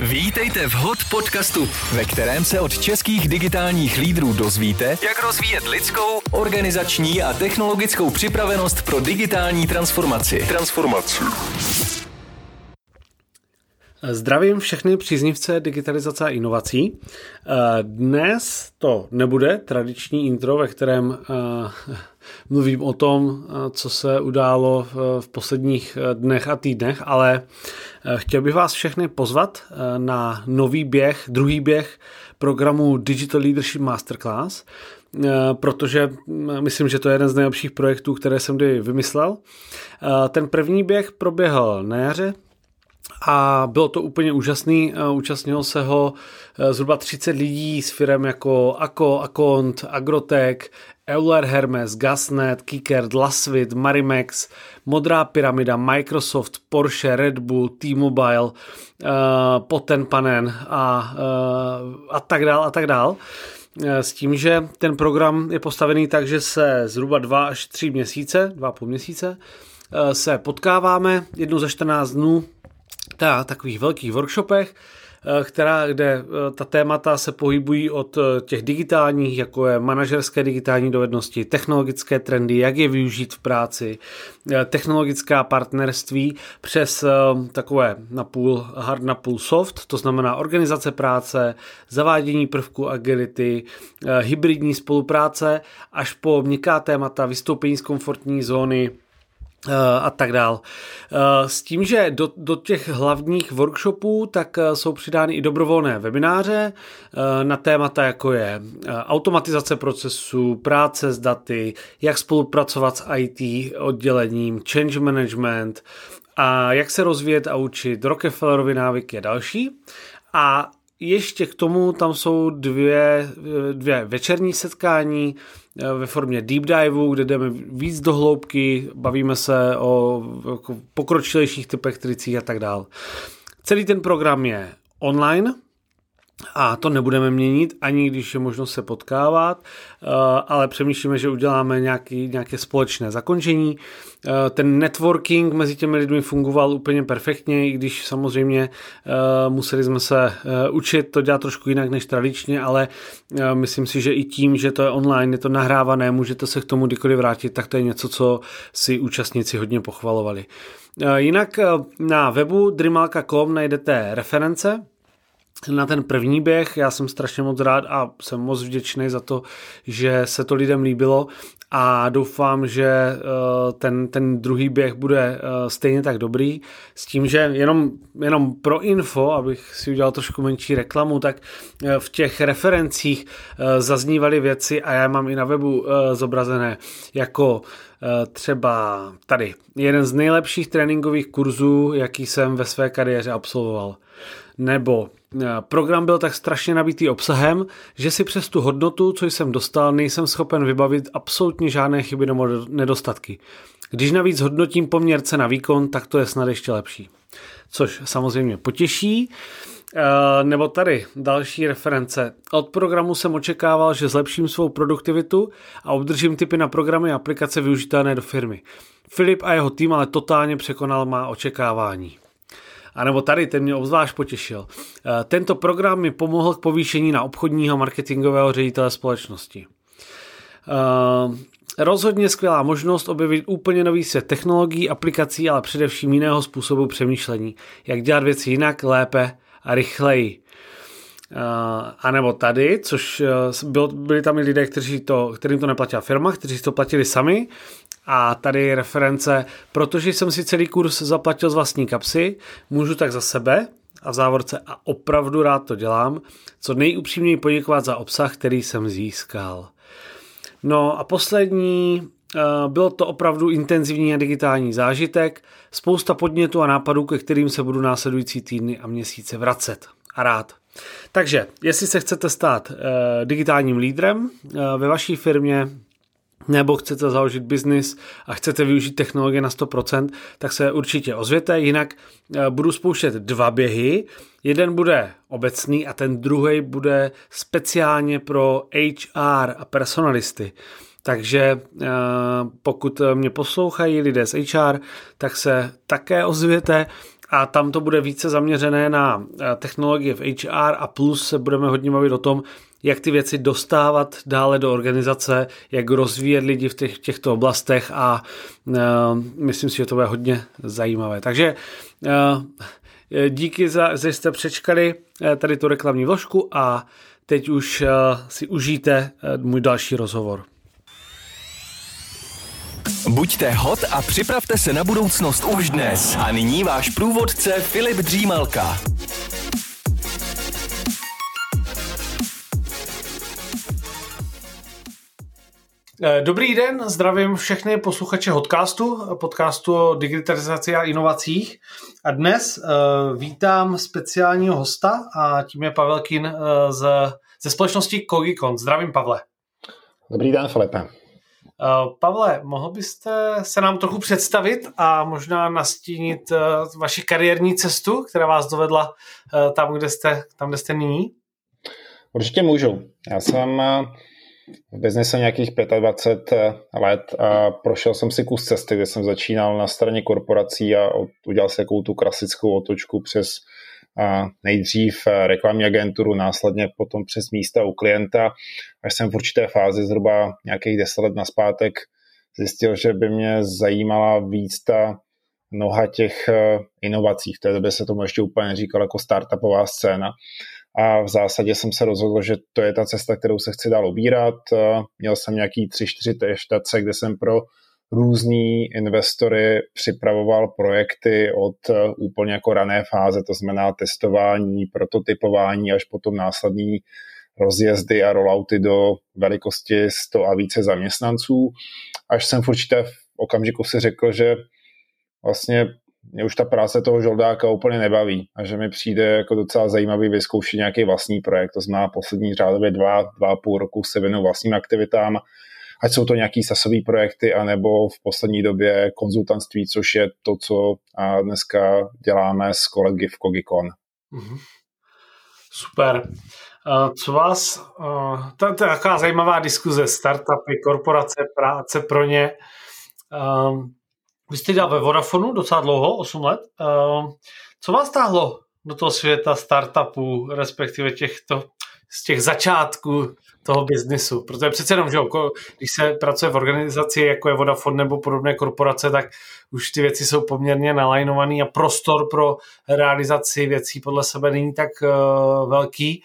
Vítejte v HOT podcastu, ve kterém se od českých digitálních lídrů dozvíte, jak rozvíjet lidskou, organizační a technologickou připravenost pro digitální transformaci. Transformaci. Zdravím všechny příznivce digitalizace a inovací. Dnes to nebude tradiční intro, ve kterém eh, mluvím o tom, eh, co se událo v posledních eh, dnech a týdnech, ale chtěl bych vás všechny pozvat na nový běh, druhý běh programu Digital Leadership Masterclass, protože hm, myslím, že to je jeden z nejlepších projektů, které jsem kdy vymyslel. Ten první běh proběhl na jaře a bylo to úplně úžasný. Účastnilo se ho e, zhruba 30 lidí s firem jako Ako, Akont, Agrotech, Euler Hermes, Gasnet, Kicker, Lasvit, Marimex, Modrá pyramida, Microsoft, Porsche, Red Bull, T-Mobile, uh, Poten Panen a, a tak dál a tak dál. S tím, že ten program je postavený tak, že se zhruba dva až tři měsíce, dva půl měsíce, se potkáváme jednou za 14 dnů ta, takových velkých workshopech, eh, která, kde eh, ta témata se pohybují od eh, těch digitálních, jako je manažerské digitální dovednosti, technologické trendy, jak je využít v práci, technologická partnerství přes takové napůl hard, napůl soft, to znamená organizace práce, zavádění prvku agility, hybridní spolupráce, až po měkká témata, vystoupení z komfortní zóny, a tak dál. Eh, s tím, že do, do těch hlavních workshopů tak eh, jsou přidány i dobrovolné webináře na témata jako je automatizace procesů, práce s daty, jak spolupracovat s IT oddělením, change management a jak se rozvíjet a učit Rockefellerovy návyky a další. A ještě k tomu tam jsou dvě, dvě večerní setkání eh, ve formě deep diveu, kde jdeme víc do hloubky, bavíme se o jako pokročilejších typech tricí a tak dál. Celý ten program je online, a to nebudeme měnit, ani když je možnost se potkávat, eh, ale přemýšlíme, že uděláme nějaký, nějaké společné zakončení. Eh, ten networking mezi těmi lidmi fungoval úplně perfektně, i když samozřejmě eh, museli jsme se učit to dělat trošku jinak než tradičně, ale myslím si, že i tím, že to je online, je to nahrávané, můžete se k tomu kdykoliv vrátit, tak to je něco, co si účastníci hodně pochvalovali. Jinak na webu drimalka.com najdete reference, na ten první běh. Já jsem strašně moc rád a jsem moc vděčný za to, že se to lidem líbilo a doufám, že eh, ten, ten druhý běh bude eh, stejně tak dobrý. S tím, že jenom, jenom pro info, abych si udělal trošku menší reklamu, tak eh, v těch referencích zaznívaly věci a já mám i na webu zobrazené jako třeba tady jeden z nejlepších tréninkových kurzů, jaký jsem ve své kariéře absolvoval. Nebo program byl tak strašně nabitý obsahem, že si přes tu hodnotu, co jsem dostal, nejsem schopen vybavit absolutně žádné chyby nebo nedostatky. Když navíc hodnotím poměrce na výkon, tak to je snad ještě lepší. Což samozřejmě potěší. Eh, nebo tady další reference. Od programu jsem očekával, že zlepším svou produktivitu a obdržím typy na programy a aplikace využitelné do firmy. Filip a jeho tým ale totálně překonal má očekávání. A nebo tady, ten mě obzvlášť potěšil. Eh, tento program mi pomohl k povýšení na obchodního marketingového ředitele společnosti. Eh, rozhodně skvělá možnost objevit úplně nový svět technologií, aplikací, ale především jiného způsobu přemýšlení. Jak dělat věci jinak, lépe a rychleji. Uh, a nebo tady, což uh, byl, byli tam i lidé, kteří to, kterým to neplatila firma, kteří to platili sami a tady je reference, protože jsem si celý kurz zaplatil z vlastní kapsy, můžu tak za sebe a v závorce a opravdu rád to dělám, co nejupřímněji poděkovat za obsah, který jsem získal. No a poslední, eh, bylo to opravdu intenzivní a digitální zážitek, spousta podnětů a nápadů, ke kterým se budu následující týdny a měsíce vracet. A rád. Takže, jestli se chcete stát e, digitálním lídrem e, ve vaší firmě, nebo chcete založit biznis a chcete využít technologie na 100%, tak se určitě ozvěte, jinak eh, budu spouštět dva běhy. Jeden bude obecný a ten druhý bude speciálně pro HR a personalisty. Takže eh, pokud mě poslouchají lidé z HR, tak se také ozvěte a tam to bude více zaměřené na eh, technologie v HR a plus se budeme hodně bavit o tom, jak ty věci dostávat dále do organizace, jak rozvíjet lidi v těch, těchto oblastech a uh, myslím si, že to bude hodně zajímavé. Takže uh, díky za, že jste přečkali tady tu reklamní vložku a teď už uh, si užijte můj další rozhovor. Buďte hot a připravte se na budoucnost už dnes. A nyní váš průvodce Filip Dřímalka. Eh, dobrý den, zdravím všechny posluchače podcastu, podcastu o digitalizaci a inovacích. A dnes uh, vítám speciálního hosta a tím je Pavel Kin uh, z, ze společnosti Kogikon. Zdravím, Pavle. Dobrý den, Filipe. Eh, Pavle, mohl byste se nám trochu představit a možná nastínit eh, vaši kariérní cestu, která vás dovedla eh, tam, kde jste, tam, kde jste nyní? Určitě můžu. Já jsem v biznise nějakých 25 let a prošel jsem si kus cesty, kde jsem začínal na straně korporací a udělal si takovou tu klasickou otočku přes nejdřív reklamní agenturu, následně potom přes místa u klienta, až jsem v určité fázi zhruba nějakých deset let naspátek zjistil, že by mě zajímala víc ta noha těch e, inovací. V té době se tomu ještě úplně neříkalo jako startupová scéna. A v zásadě jsem se rozhodl, že to je ta cesta, kterou se chci dál obírat. E, měl jsem nějaký tři, čtyři štace, kde jsem pro různý investory připravoval projekty od eh, úplně jako rané fáze, to znamená testování, prototypování až potom následný rozjezdy a rollouty do velikosti 100 a více zaměstnanců, až jsem v určité okamžiku si řekl, že vlastně mě už ta práce toho žoldáka úplně nebaví a že mi přijde jako docela zajímavý vyzkoušet nějaký vlastní projekt. To znamená poslední řádově dva, dva a půl roku se věnu vlastním aktivitám ať jsou to nějaký sasové projekty, anebo v poslední době konzultantství, což je to, co dneska děláme s kolegy v Kogikon. Mm-hmm. Super. Co vás, to je taková zajímavá diskuze, startupy, korporace, práce pro ně. Vy jste dělal ve Vodafonu docela dlouho, 8 let. Co vás táhlo do toho světa startupů, respektive těchto, z těch začátků toho biznisu. Protože přece jenom, že když se pracuje v organizaci, jako je Vodafone nebo podobné korporace, tak už ty věci jsou poměrně nalajnované a prostor pro realizaci věcí podle sebe není tak uh, velký.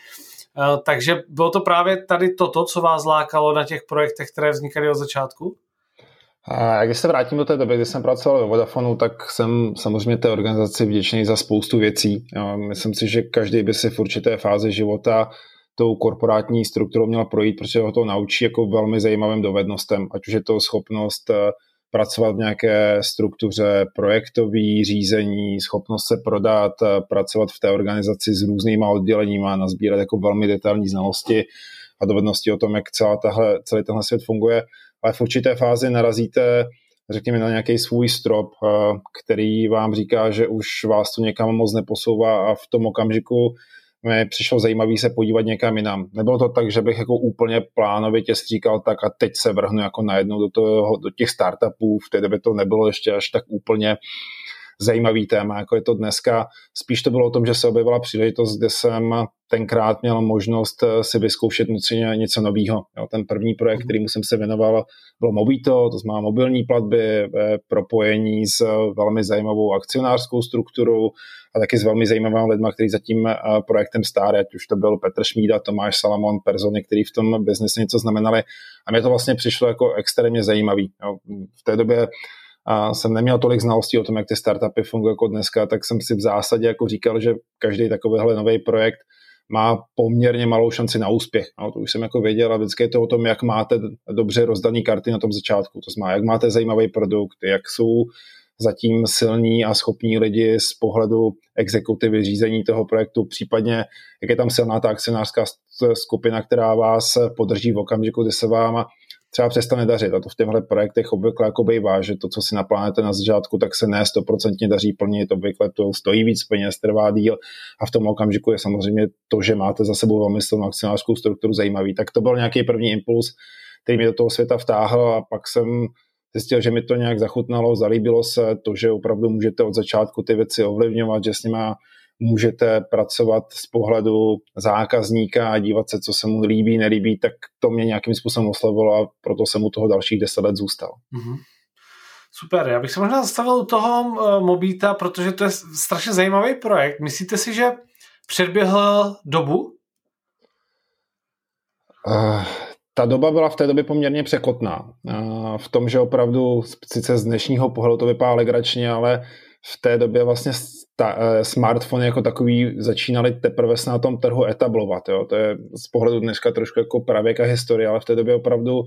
Uh, takže bylo to právě tady toto, co vás lákalo na těch projektech, které vznikaly od začátku? A když se vrátím do té doby, kdy jsem pracoval ve Vodafonu, tak jsem samozřejmě té organizaci vděčný za spoustu věcí. Myslím si, že každý by si v určité fázi života tou korporátní strukturou měla projít, protože ho to naučí jako velmi zajímavým dovednostem, ať už je to schopnost eh, pracovat v nějaké struktuře projektový, řízení, schopnost se prodat, eh, pracovat v té organizaci s různýma odděleními a nazbírat jako velmi detailní znalosti a dovednosti o tom, jak celá tahle, celý tenhle svět funguje. Ale v určité fázi narazíte řekněme, na nějaký svůj strop, eh, který vám říká, že už vás to někam moc neposouvá a v tom okamžiku mi přišlo zajímavý se podívat někam jinam. Nebylo to tak, že bych jako úplně plánovitě stříkal tak a teď se vrhnu jako najednou do, toho, do těch startupů. V té době to nebylo ještě až tak úplně zajímavý téma, jako je to dneska. Spíš to bylo o tom, že se objevila příležitost, kde jsem tenkrát měl možnost eh, si vyzkoušet nuceně něco nového. ten první projekt, kterým jsem se věnoval, bylo Mobito, to znamená mobilní platby, propojení s velmi zajímavou akcionářskou strukturou a taky s velmi zajímavými lidmi, kteří za tím eh, projektem stáli, ať už to byl Petr Šmída, Tomáš Salamon, persony, který v tom biznesu něco znamenali. A mě to vlastně přišlo jako extrémně zajímavý. V té době a jsem neměl tolik znalostí o tom, jak ty startupy fungují jako dneska, tak jsem si v zásadě jako říkal, že každý takovýhle nový projekt má poměrně malou šanci na úspěch. No, to už jsem jako věděl a vždycky je to o tom, jak máte dobře rozdaný karty na tom začátku. To znamená, jak máte zajímavý produkt, jak jsou zatím silní a schopní lidi z pohledu exekutivy řízení toho projektu, případně jak je tam silná ta akcionářská skupina, která vás podrží v okamžiku, kdy se vám třeba přestane dařit. A to v těchto projektech obvykle jako bývá, že to, co si naplánujete na začátku, tak se ne stoprocentně daří plnit. Obvykle to stojí víc peněz, trvá díl a v tom okamžiku je samozřejmě to, že máte za sebou velmi silnou akcionářskou strukturu zajímavý. Tak to byl nějaký první impuls, který mě do toho světa vtáhl a pak jsem zjistil, že mi to nějak zachutnalo, zalíbilo se to, že opravdu můžete od začátku ty věci ovlivňovat, že s nima můžete pracovat z pohledu zákazníka a dívat se, co se mu líbí, nelíbí, tak to mě nějakým způsobem oslovilo a proto jsem u toho dalších deset let zůstal. Mm-hmm. Super, já bych se možná zastavil u toho uh, Mobíta, protože to je strašně zajímavý projekt. Myslíte si, že předběhl dobu? Uh, ta doba byla v té době poměrně překotná. V tom, že opravdu, sice z dnešního pohledu to vypadá legračně, ale v té době vlastně ta, uh, smartfony jako takový začínaly teprve se na tom trhu etablovat. Jo. To je z pohledu dneška trošku jako pravěka historie, ale v té době opravdu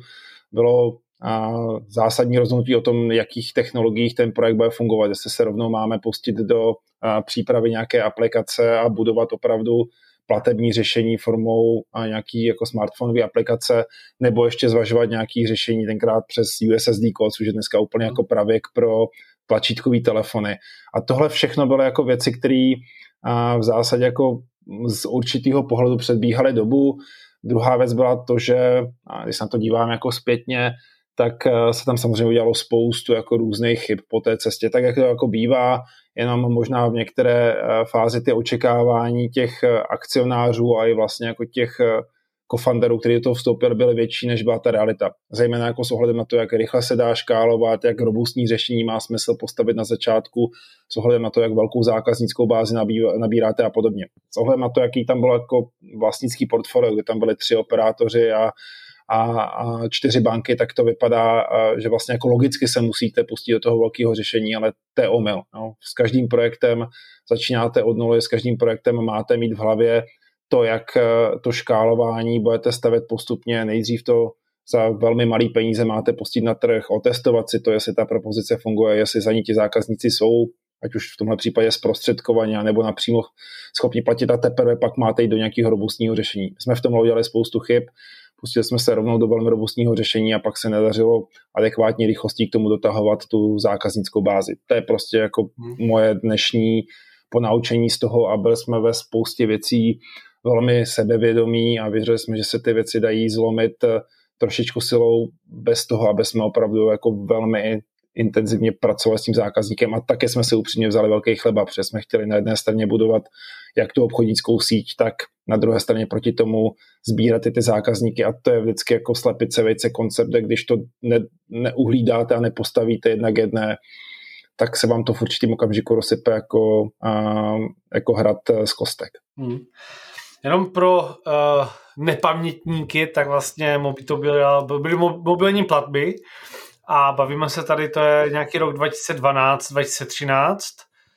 bylo a zásadní rozhodnutí o tom, jakých technologiích ten projekt bude fungovat, jestli se rovnou máme pustit do přípravy nějaké aplikace a budovat opravdu platební řešení formou a nějaký jako smartphonové aplikace, nebo ještě zvažovat nějaký řešení tenkrát přes USSD kód, což je dneska úplně jako pravěk pro tlačítkový telefony. A tohle všechno bylo jako věci, které v zásadě jako z určitého pohledu předbíhaly dobu. Druhá věc byla to, že, když se na to dívám jako zpětně, tak eh, se tam samozřejmě udělalo spoustu jako různých chyb po té cestě, tak jak to jako bývá, jenom možná v některé eh, fázi ty očekávání těch eh, akcionářů a i vlastně jako těch kofanderů, kteří do toho vstoupili, byly větší, než byla ta realita. Zejména jako s ohledem na to, jak rychle se dá škálovat, jak robustní řešení má smysl postavit na začátku, s ohledem na to, jak velkou zákaznickou bázi nabíráte a podobně. S ohledem na to, jaký tam byl jako vlastnický portfolio, kde tam byly tři operátoři a a, a čtyři banky, tak to vypadá, že vlastně jako logicky se musíte pustit do toho velkého řešení, ale to je omyl. No. S každým projektem začínáte od nuly, s každým projektem máte mít v hlavě to, jak e, to škálování budete stavět postupně. Nejdřív to za velmi malý peníze máte pustit na trh, otestovat si to, jestli ta propozice funguje, jestli za ní ti zákazníci jsou, ať už v tomhle případě zprostředkovaně, nebo napřímo schopni platit a teprve pak máte jít do nějakého robustního řešení. Jsme v tom udělali spoustu chyb, pustili jsme se rovnou do velmi robustního řešení a pak se nedařilo adekvátní rychlostí k tomu dotahovat tu zákaznickou bázi. To je prostě jako hmm. moje dnešní ponaučení z toho a byli jsme ve spoustě věcí velmi sebevědomí a věřili jsme, že se ty věci dají zlomit eh, trošičku silou bez toho, aby jsme opravdu jako velmi intenzivně pracovali s tím zákazníkem a také jsme si upřímně vzali velký chleba, protože jsme chtěli na jedné straně budovat jak tu obchodnickou síť, tak na druhé straně proti tomu sbírat ty, ty zákazníky a to je vždycky jako slepice vejce koncept, když to ne, neuhlídáte a nepostavíte jednak jedné, tak se vám to v určitým okamžiku rozsype jako, a, jako hrad z kostek. Hmm. Jenom pro uh, nepamětníky, tak vlastně to byly, byly mobilní platby a bavíme se tady, to je nějaký rok 2012, 2013.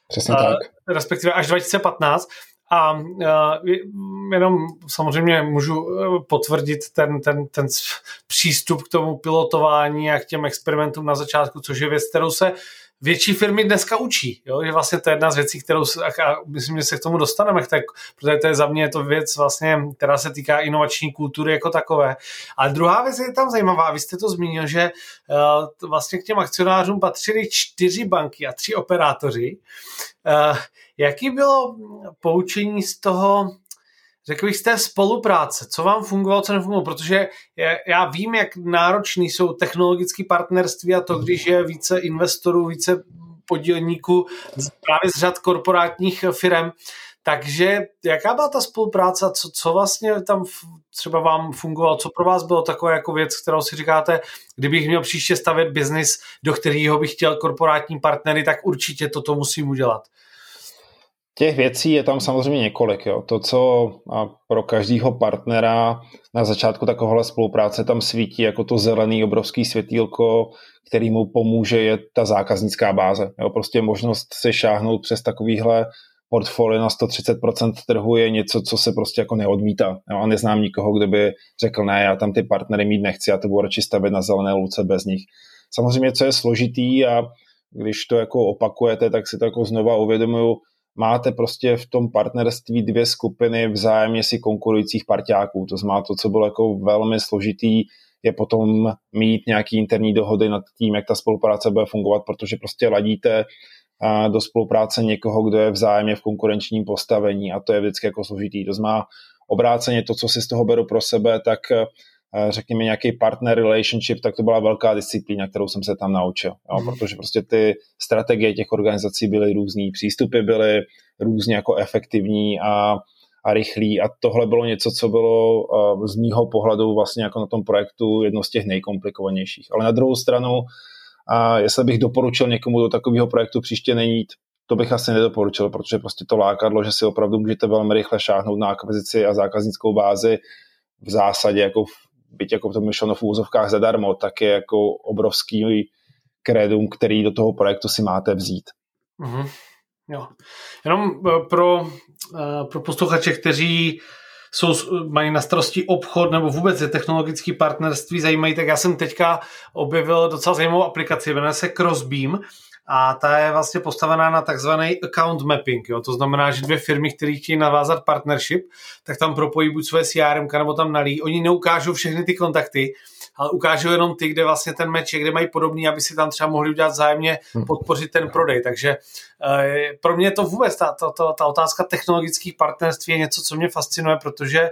Přesně uh, tak. Respektive až 2015. A uh, jenom samozřejmě můžu potvrdit ten, ten, ten přístup k tomu pilotování a k těm experimentům na začátku, což je věc, kterou se větší firmy dneska učí. Jo? Že vlastně to je jedna z věcí, kterou a myslím, že se k tomu dostaneme, tak, protože to je za mě je to věc, vlastně, která se týká inovační kultury jako takové. A druhá věc je tam zajímavá, vy jste to zmínil, že uh, vlastně k těm akcionářům patřili čtyři banky a tři operátoři. Uh, jaký bylo poučení z toho, řekl bych, z té spolupráce, co vám fungovalo, co nefungovalo, protože já vím, jak náročný jsou technologické partnerství a to, když je více investorů, více podílníků právě z řad korporátních firm, takže jaká byla ta spolupráce, co, co vlastně tam třeba vám fungovalo, co pro vás bylo takové jako věc, kterou si říkáte, kdybych měl příště stavět biznis, do kterého bych chtěl korporátní partnery, tak určitě toto musím udělat. Těch věcí je tam samozřejmě několik. Jo. To, co pro každého partnera na začátku takovéhle spolupráce tam svítí jako to zelený obrovský světýlko, který mu pomůže, je ta zákaznická báze. Jo. Prostě možnost se šáhnout přes takovýhle portfolio na 130% trhu je něco, co se prostě jako neodmítá. Jo. A neznám nikoho, kdo by řekl, ne, já tam ty partnery mít nechci, já to budu radši stavět na zelené luce bez nich. Samozřejmě, co je složitý a když to jako opakujete, tak si to jako znova uvědomuju, máte prostě v tom partnerství dvě skupiny vzájemně si konkurujících parťáků. To znamená to, co bylo jako velmi složitý, je potom mít nějaký interní dohody nad tím, jak ta spolupráce bude fungovat, protože prostě ladíte do spolupráce někoho, kdo je vzájemně v konkurenčním postavení a to je vždycky jako složitý. To znamená obráceně to, co si z toho beru pro sebe, tak řekněme nějaký partner relationship, tak to byla velká disciplína, kterou jsem se tam naučil. Jo? Mm. Protože prostě ty strategie těch organizací byly různý, přístupy byly různě jako efektivní a, a rychlý a tohle bylo něco, co bylo uh, z mýho pohledu vlastně jako na tom projektu jedno z těch nejkomplikovanějších. Ale na druhou stranu, uh, jestli bych doporučil někomu do takového projektu příště nejít, to bych asi nedoporučil, protože prostě to lákadlo, že si opravdu můžete velmi rychle šáhnout na akvizici a zákaznickou bázi v zásadě jako v, byť jako to myšleno v úzovkách zadarmo, tak je jako obrovský kredum, který do toho projektu si máte vzít. Mm-hmm. Jo. Jenom eh, pro, eh, pro posluchače, kteří jsou, mají na starosti obchod nebo vůbec je technologické partnerství zajímají, tak já jsem teďka objevil docela zajímavou aplikaci, jmenuje se Crossbeam a ta je vlastně postavená na takzvaný account mapping. Jo? To znamená, že dvě firmy, které chtějí navázat partnership, tak tam propojí buď své CRM, nebo tam nalí. Oni neukážou všechny ty kontakty, ale ukážou jenom ty, kde vlastně ten meč je, kde mají podobný, aby si tam třeba mohli udělat zájemně hm. podpořit ten prodej. Takže e, pro mě to vůbec, ta, ta, ta, ta otázka technologických partnerství je něco, co mě fascinuje, protože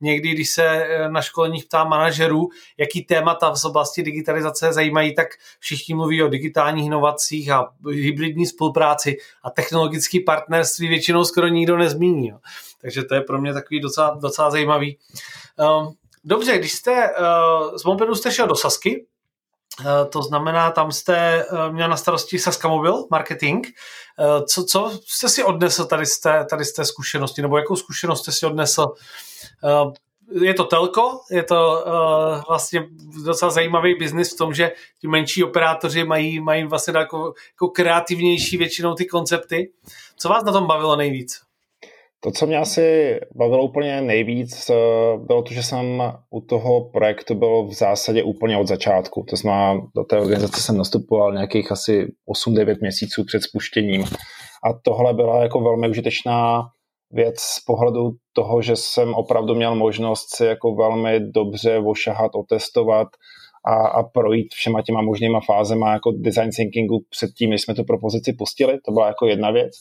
někdy, když se eh, na školeních ptá manažerů, jaký témata z oblasti digitalizace zajímají, tak všichni mluví o digitálních inovacích a hybridní spolupráci a technologické partnerství většinou skoro nikdo nezmíní. Jo. Takže to je pro mě takový docela, docela zajímavý. Um, dobře, když jste uh, z Mobilu jste šel do Sasky, Uh, to znamená, tam jste měl na starosti Saska Mobil marketing. Co, co jste si odnesl tady z, té, tady z té zkušenosti, nebo jakou zkušenost jste si odnesl Eh, je to telko, je to uh, vlastně docela zajímavý biznis v tom, že ti menší operátoři mají, mají vlastně jako, jako kreativnější většinou ty koncepty. Co vás na tom bavilo nejvíc? To, co mě asi bavilo úplně nejvíc, eh, bylo to, že jsem u toho projektu byl v zásadě úplně od začátku. To znamená, do té organizace jsem nastupoval nějakých asi 8-9 měsíců před spuštěním. A tohle byla jako velmi užitečná věc z pohledu toho, že jsem opravdu měl možnost si jako velmi dobře ošahat, otestovat a, a projít všema těma možnýma fázema jako design thinkingu předtím, než jsme tu propozici pustili. To byla jako jedna věc.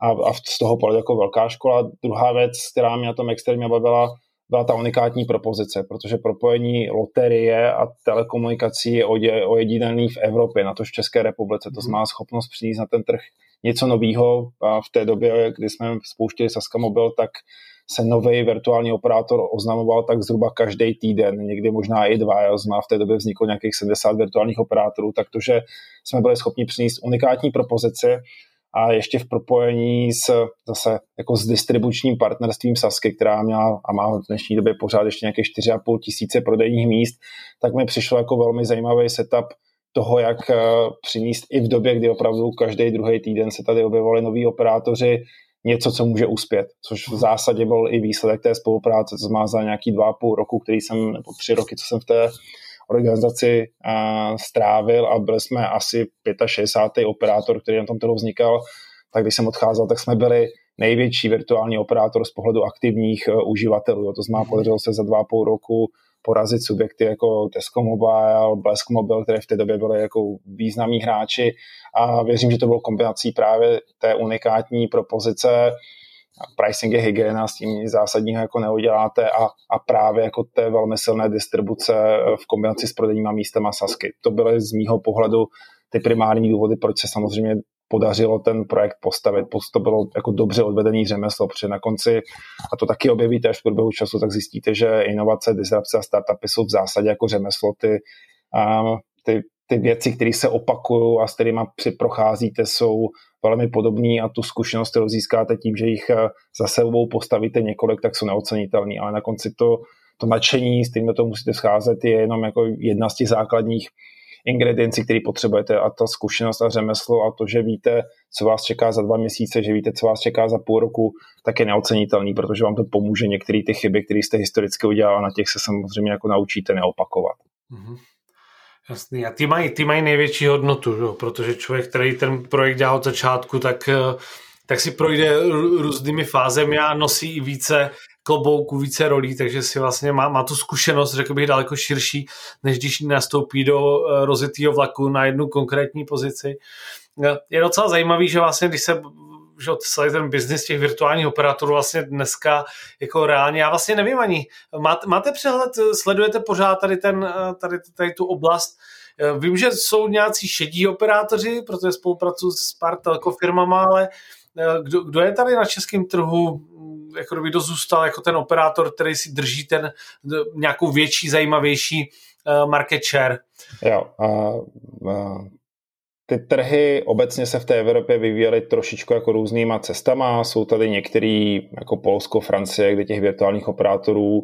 A, a z toho pohledu jako velká škola. Druhá věc, která mě na tom extrémně bavila, byla ta unikátní propozice, protože propojení loterie a telekomunikací je ojediněný v Evropě, na to v České republice. To znamená schopnost přinést na ten trh něco nového. A v té době, kdy jsme spouštěli Saska Mobil, tak se nový virtuální operátor oznamoval tak zhruba každý týden, někdy možná i dva. Jo. Zná v té době vzniklo nějakých 70 virtuálních operátorů, tak to, že jsme byli schopni přinést unikátní propozici a ještě v propojení s, zase jako s distribučním partnerstvím Sasky, která měla a má v dnešní době pořád ještě nějaké 4,5 tisíce prodejních míst, tak mi přišlo jako velmi zajímavý setup toho, jak eh, přinést i v době, kdy opravdu každý druhý týden se tady objevovali noví operátoři, něco, co může uspět, což v zásadě byl i výsledek té spolupráce, co má za nějaký dva a půl roku, který jsem, nebo tři roky, co jsem v té organizaci uh, strávil a byli jsme asi 65. operátor, který na tom trhu vznikal, tak když jsem odcházel, tak jsme byli největší virtuální operátor z pohledu aktivních uh, uživatelů. To znamená, podařilo se za dva a půl roku porazit subjekty jako Tesco Mobile, Blesk Mobile, které v té době byly jako významní hráči. A věřím, že to bylo kombinací právě té unikátní propozice. Pricing je hygiena, s tím nic zásadního jako neuděláte. A, a právě jako té velmi silné distribuce v kombinaci s prodejníma místama Sasky. To byly z mýho pohledu ty primární důvody, proč se samozřejmě podařilo ten projekt postavit. To bylo jako dobře odvedený řemeslo, protože na konci, a to taky objevíte až v průběhu času, tak zjistíte, že inovace, disrupce a startupy jsou v zásadě jako řemeslo. Ty, um, ty, ty věci, které se opakují a s kterými procházíte, jsou velmi podobné a tu zkušenost, kterou získáte tím, že jich eh, za sebou postavíte několik, tak jsou neocenitelné. Ale na konci to, to nadšení, s kterým to musíte scházet, je jenom jako jedna z těch základních ingredienci, které potřebujete a ta zkušenost a řemeslo a to, že víte, co vás čeká za dva měsíce, že víte, co vás čeká za půl roku, tak je neocenitelný, protože vám to pomůže některé ty chyby, které jste historicky udělali, na těch se samozřejmě jako naučíte neopakovat. Mm-hmm. Jasný. A ty mají, ty mají největší hodnotu, jo? protože člověk, který ten projekt dělá od začátku, tak, eh, tak si projde různými fázemi a nosí i více klobouku, více rolí, takže si vlastně má, má tu zkušenost, řekl bych, daleko širší, než když nastoupí do uh, rozjetého vlaku na jednu konkrétní pozici. Je docela zajímavý, že vlastně, když se že celý ten biznis těch virtuálních operátorů vlastně dneska jako reálně, já vlastně nevím ani, máte, máte přehled, sledujete pořád tady, ten, tady, tady tu oblast, Vím, že jsou nějací šedí operátoři, protože spolupracuji s pár firmama, ale kdo, kdo je tady na českém trhu, jako by dozůstal jako ten operátor, který si drží ten nějakou větší, zajímavější market share? Jo, a, a ty trhy obecně se v té Evropě vyvíjely trošičku jako různýma cestama. Jsou tady některý, jako Polsko, Francie, kde těch virtuálních operátorů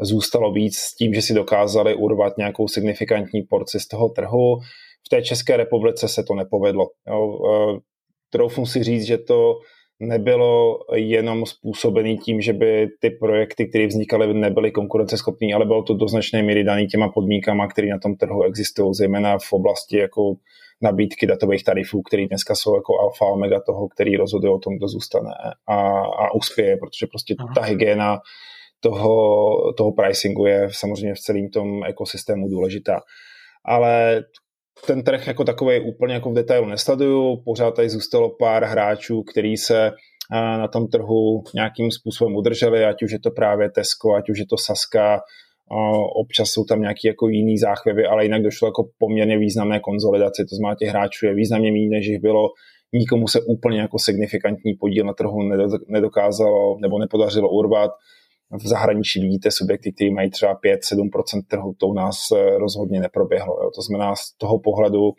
zůstalo víc s tím, že si dokázali urvat nějakou signifikantní porci z toho trhu. V té České republice se to nepovedlo. Jo. Troufnu si říct, že to nebylo jenom způsobený tím, že by ty projekty, které vznikaly, nebyly konkurenceschopné, ale bylo to do značné míry daný těma podmínkama, které na tom trhu existují, zejména v oblasti jako nabídky datových tarifů, které dneska jsou jako alfa a omega toho, který rozhoduje o tom, kdo zůstane a, a uspěje, protože prostě Aha. ta hygiena toho, toho pricingu je samozřejmě v celém tom ekosystému důležitá. Ale ten trh jako takový úplně jako v detailu nesleduju, pořád tady zůstalo pár hráčů, který se na tom trhu nějakým způsobem udrželi, ať už je to právě Tesco, ať už je to Saska, občas jsou tam nějaké jako jiný záchvěvy, ale jinak došlo jako poměrně významné konzolidaci, to znamená těch hráčů je významně méně, než jich bylo, nikomu se úplně jako signifikantní podíl na trhu nedokázalo nebo nepodařilo urvat. V zahraničí vidíte subjekty, kteří mají třeba 5-7% trhu, to u nás eh, rozhodně neproběhlo. Jo. To znamená z toho pohledu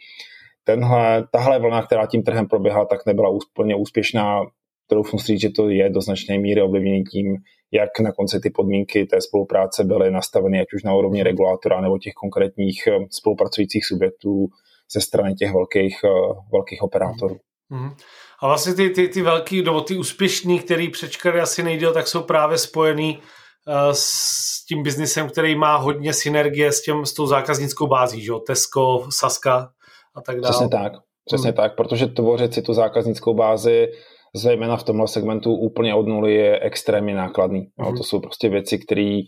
tenhle, tahle vlna, která tím trhem proběhla, tak nebyla úplně úspěšná. Troufnu říct, že to je do značné míry ovlivněný tím, jak na konci ty podmínky té spolupráce byly nastaveny, ať už na úrovni regulátora nebo těch konkrétních eh, spolupracujících subjektů ze strany těch velkých, eh, velkých operátorů. Mm-hmm. A vlastně ty, ty, ty velký, nebo ty úspěšní, který přečkali asi nejdíl, tak jsou právě spojený uh, s tím biznisem, který má hodně synergie s, těm, s tou zákaznickou bází, že? Tesco, Saska a tak dále. Přesně tak, přesně hmm. tak, protože tvořit si tu zákaznickou bázi zejména v tomhle segmentu úplně od nuly je extrémně nákladný. No, to jsou prostě věci, které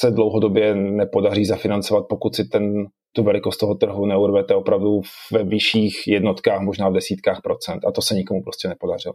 se dlouhodobě nepodaří zafinancovat, pokud si ten, tu velikost toho trhu neurvete opravdu ve vyšších jednotkách, možná v desítkách procent. A to se nikomu prostě nepodařilo.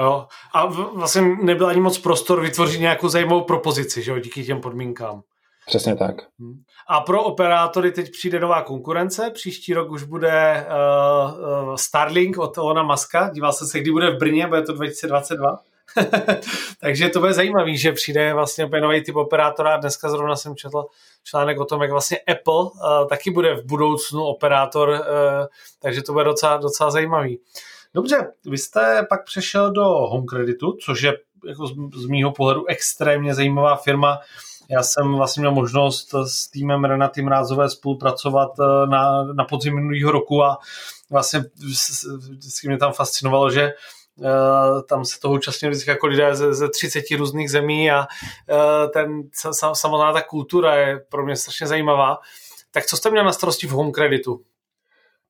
Jo. A vlastně nebyl ani moc prostor vytvořit nějakou zajímavou propozici, že jo, díky těm podmínkám. Přesně tak. Hmm. A pro operátory teď přijde nová konkurence. Příští rok už bude uh, uh, Starlink od Elona Muska. Díval jsem se, kdy bude v Brně, bude to 2022. Takže to bude zajímavé, že přijde vlastně opět nový typ operátora. Dneska zrovna jsem četl článek o tom, jak vlastně Apple uh, taky bude v budoucnu operátor, uh, takže to bude docela, docela zajímavý. Dobře, vy jste pak přešel do Home Creditu, což je jako z, z mýho pohledu extrémně zajímavá firma, já jsem vlastně měl možnost s týmem Renaty Mrázové spolupracovat eh, na, na podzim minulého roku a vlastně vždycky mě tam fascinovalo, že tam se toho účastnili vždycky jako lidé ze, ze 30 různých zemí a uh, ten, samotná ta kultura je pro mě strašně zajímavá. Tak co jste měl na starosti v Home Creditu?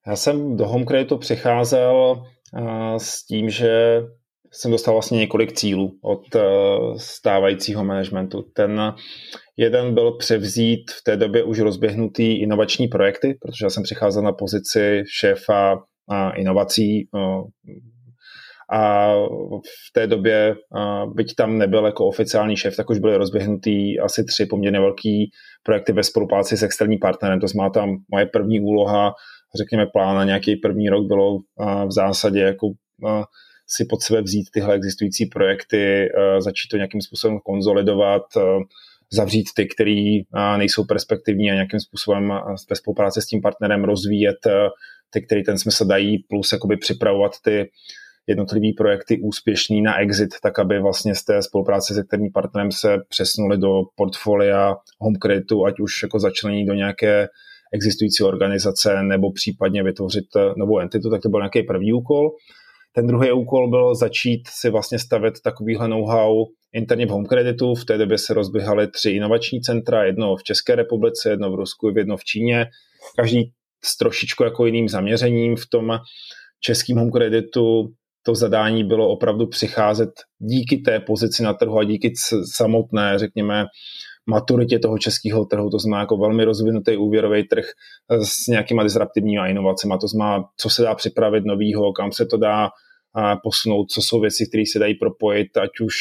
Já jsem do Home Creditu přicházel uh, s tím, že jsem dostal vlastně několik cílů od eh, stávajícího managementu. Ten jeden byl převzít v té době už rozběhnutý inovační projekty, protože já jsem přicházel na pozici šéfa inovací eh, a v té době, byť tam nebyl jako oficiální šéf, tak už byly rozběhnutý asi tři poměrně velký projekty ve spolupráci s externím partnerem. To znamená tam moje první úloha, řekněme plán na nějaký první rok bylo v zásadě jako si pod sebe vzít tyhle existující projekty, začít to nějakým způsobem konzolidovat, zavřít ty, které nejsou perspektivní a nějakým způsobem ve spolupráci s tím partnerem rozvíjet ty, které ten smysl dají, plus jakoby připravovat ty jednotlivý projekty úspěšný na exit, tak aby vlastně z té spolupráce s kterým partnerem se přesnuli do portfolia home creditu, ať už jako začlení do nějaké existující organizace nebo případně vytvořit novou entitu, tak to byl nějaký první úkol. Ten druhý úkol byl začít si vlastně stavět takovýhle know-how interně v Home Creditu. V té době se rozběhaly tři inovační centra, jedno v České republice, jedno v Rusku, jedno v Číně. Každý s trošičku jako jiným zaměřením. V tom českém Home Creditu to zadání bylo opravdu přicházet díky té pozici na trhu a díky samotné, řekněme, maturitě toho českého trhu, to znamená jako velmi rozvinutý úvěrový trh s nějakýma disruptivníma inovacemi, to znamená, co se dá připravit novýho, kam se to dá posunout, co jsou věci, které se dají propojit, ať už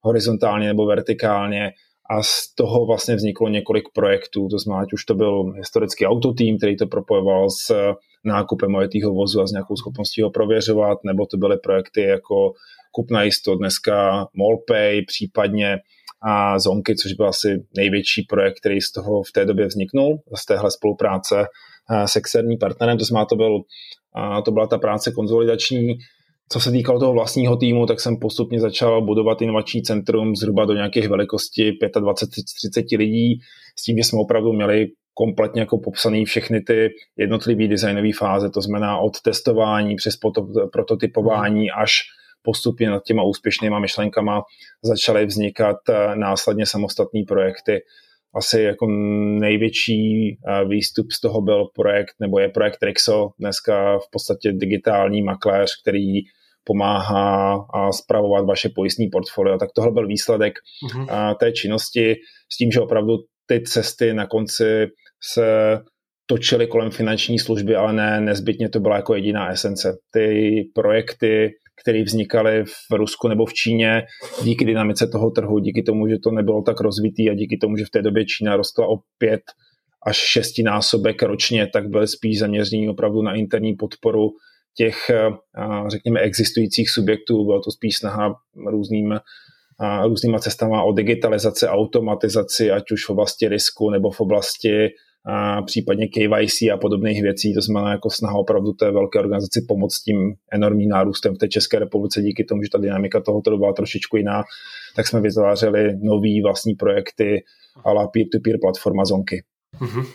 horizontálně nebo vertikálně a z toho vlastně vzniklo několik projektů, to znamená, ať už to byl historický autotým, který to propojoval s nákupem ojetého vozu a s nějakou schopností ho prověřovat, nebo to byly projekty jako kup na jisto, dneska Mallpay, případně a Zonky, což byl asi největší projekt, který z toho v té době vzniknul, z téhle spolupráce s externím partnerem, to znamená, to, byl, to byla ta práce konzolidační, co se týkalo toho vlastního týmu, tak jsem postupně začal budovat inovační centrum zhruba do nějakých velikosti 25-30 lidí, s tím, že jsme opravdu měli kompletně jako popsaný všechny ty jednotlivé designové fáze, to znamená od testování přes prototypování až postupně nad těma úspěšnýma myšlenkama začaly vznikat eh, následně samostatné projekty. Asi jako největší eh, výstup z toho byl projekt, nebo je projekt Rixo, dneska v podstatě digitální makléř, který pomáhá a spravovat vaše pojistní portfolio. Tak tohle byl výsledek uh-huh. té činnosti s tím, že opravdu ty cesty na konci se točily kolem finanční služby, ale ne nezbytně to byla jako jediná esence. Ty projekty, které vznikaly v Rusku nebo v Číně díky dynamice toho trhu, díky tomu, že to nebylo tak rozvitý a díky tomu, že v té době Čína rostla o pět až šestinásobek ročně, tak byly spíš zaměření opravdu na interní podporu těch, řekněme, existujících subjektů. Bylo to spíš snaha různým různýma cestama o digitalizaci, automatizaci, ať už v oblasti risku nebo v oblasti a případně KYC a podobných věcí. To znamená jako snaha opravdu té velké organizaci pomoct tím enormním nárůstem v té České republice díky tomu, že ta dynamika tohoto byla trošičku jiná, tak jsme vytvářeli nový vlastní projekty la peer-to-peer platforma Zonky. Mm-hmm.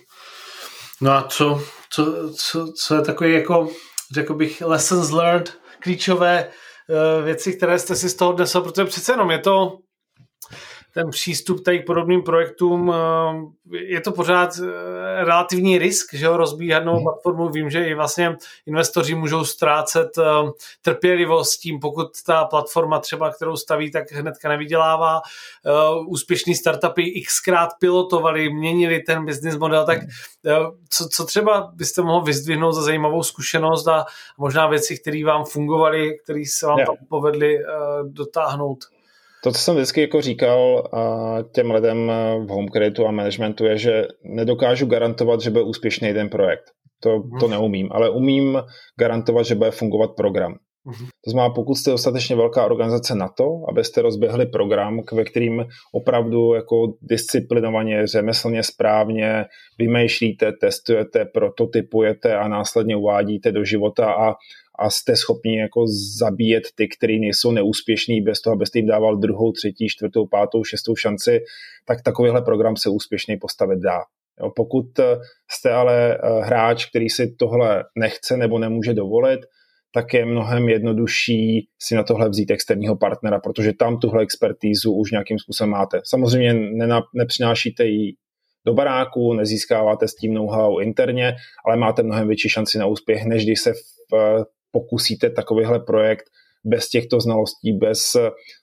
No a co, co, co, co je takový jako, řekl bych, lessons learned, klíčové uh, věci, které jste si z toho odnesl, protože přece jenom je to ten přístup tady k podobným projektům, eh, je to pořád eh, relativní risk, že ho rozbíhat novou hmm. platformu. Vím, že i vlastně investoři můžou ztrácet eh, trpělivost tím, pokud ta platforma třeba, kterou staví, tak hnedka nevydělává. Úspěšní startupy xkrát pilotovali, měnili ten business model, tak co, co třeba byste mohl vyzdvihnout za zajímavou zkušenost a možná věci, které vám fungovaly, které se vám yeah. povedly dotáhnout? To, co jsem vždycky jako říkal těm lidem v home creditu a managementu, je, že nedokážu garantovat, že bude úspěšný jeden projekt. To, to neumím, ale umím garantovat, že bude fungovat program. Mhm. To znamená, pokud jste dostatečně velká organizace na to, abyste rozběhli program, ve kterým opravdu jako disciplinovaně, řemeslně správně vymýšlíte, testujete, prototypujete a následně uvádíte do života a a jste schopni jako zabíjet ty, kteří nejsou neúspěšní bez toho, abyste jim dával druhou, třetí, čtvrtou, pátou, šestou šanci, tak takovýhle program se úspěšně postavit dá. Jo, pokud eh, jste ale eh, hráč, který si tohle nechce nebo nemůže dovolit, tak je mnohem jednodušší si na tohle vzít externího partnera, protože tam tuhle expertízu už nějakým způsobem máte. Samozřejmě nena, nepřinášíte ji do baráku, nezískáváte s tím know-how interně, ale máte mnohem větší šanci na úspěch, než když se v pokusíte takovýhle projekt bez těchto znalostí, bez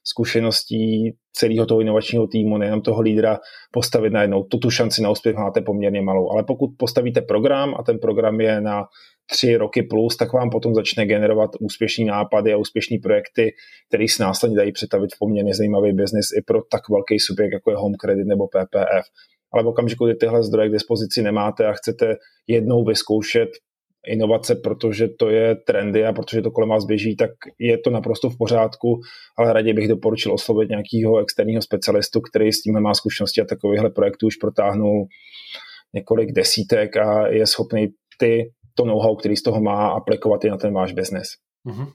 zkušeností celého toho inovačního týmu, nejenom toho lídra, postavit najednou. Tu, tu šanci na úspěch máte poměrně malou. Ale pokud postavíte program a ten program je na tři roky plus, tak vám potom začne generovat úspěšný nápady a úspěšné projekty, které se následně dají přetavit v poměrně zajímavý biznis i pro tak velký subjekt, jako je Home Credit nebo PPF. Ale v okamžiku, kdy tyhle zdroje k dispozici nemáte a chcete jednou vyzkoušet inovace, protože to je trendy a protože to kolem vás běží, tak je to naprosto v pořádku, ale raději bych doporučil oslovit nějakého externího specialistu, který s tím má zkušenosti a takovýchhle projektů už protáhnul několik desítek a je schopný ty to know-how, který z toho má, aplikovat i na ten váš biznes. Mhm.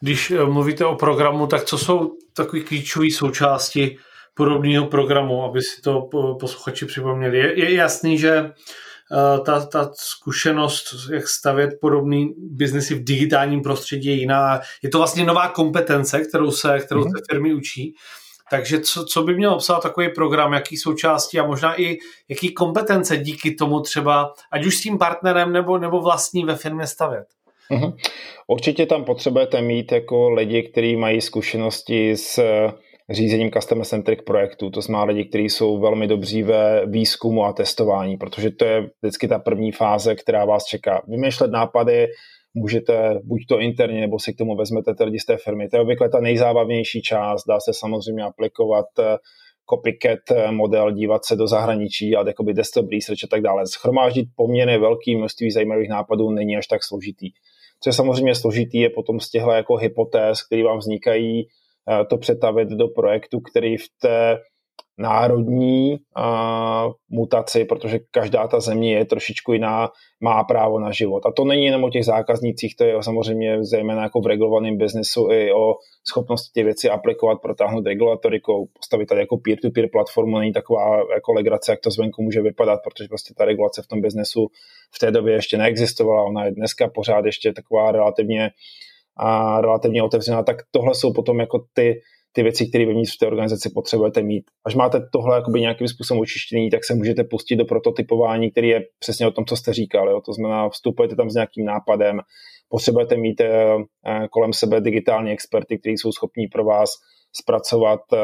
Když eh, mluvíte o programu, tak co jsou takové klíčové součásti podobného programu, aby si to posluchači připomněli? Je, je jasný, že ta, ta zkušenost, jak stavět podobný biznesy v digitálním prostředí je jiná. Je to vlastně nová kompetence, kterou se, kterou mm-hmm. se firmy učí. Takže co, co by měl obsahovat takový program, jaký součástí a možná i jaký kompetence díky tomu třeba, ať už s tím partnerem nebo, nebo vlastní ve firmě stavět? Mm-hmm. Určitě tam potřebujete mít jako lidi, kteří mají zkušenosti s řízením customer centric projektů. To znamená lidi, kteří jsou velmi dobří ve výzkumu a testování, protože to je vždycky ta první fáze, která vás čeká. Vymýšlet nápady můžete buď to interně, nebo si k tomu vezmete ty lidi z té firmy. To je obvykle ta nejzábavnější část, dá se samozřejmě aplikovat eh, copycat eh, model, dívat se do zahraničí, a jakoby desktop research a tak dále. Schromáždit poměrně velký množství zajímavých nápadů není až tak složitý. Co je samozřejmě složitý, je potom z těchto jako hypotéz, které vám vznikají, to přetavit do projektu, který v té národní uh, mutaci, protože každá ta země je trošičku jiná, má právo na život. A to není jenom o těch zákaznících, to je samozřejmě zejména jako v regulovaném biznesu i o schopnosti ty věci aplikovat, protáhnout regulatorikou, postavit tady jako peer-to-peer platformu, není taková jako legrace, jak to zvenku může vypadat, protože prostě ta regulace v tom biznesu v té době ještě neexistovala, ona je dneska pořád ještě taková relativně a relativně otevřená, tak tohle jsou potom jako ty ty věci, které vevnitř v té organizaci potřebujete mít. Až máte tohle jakoby nějakým způsobem očištěný, tak se můžete pustit do prototypování, který je přesně o tom, co jste říkal. Jo? To znamená, vstupujete tam s nějakým nápadem, potřebujete mít eh, eh kolem sebe digitální experty, kteří jsou schopní pro vás zpracovat eh,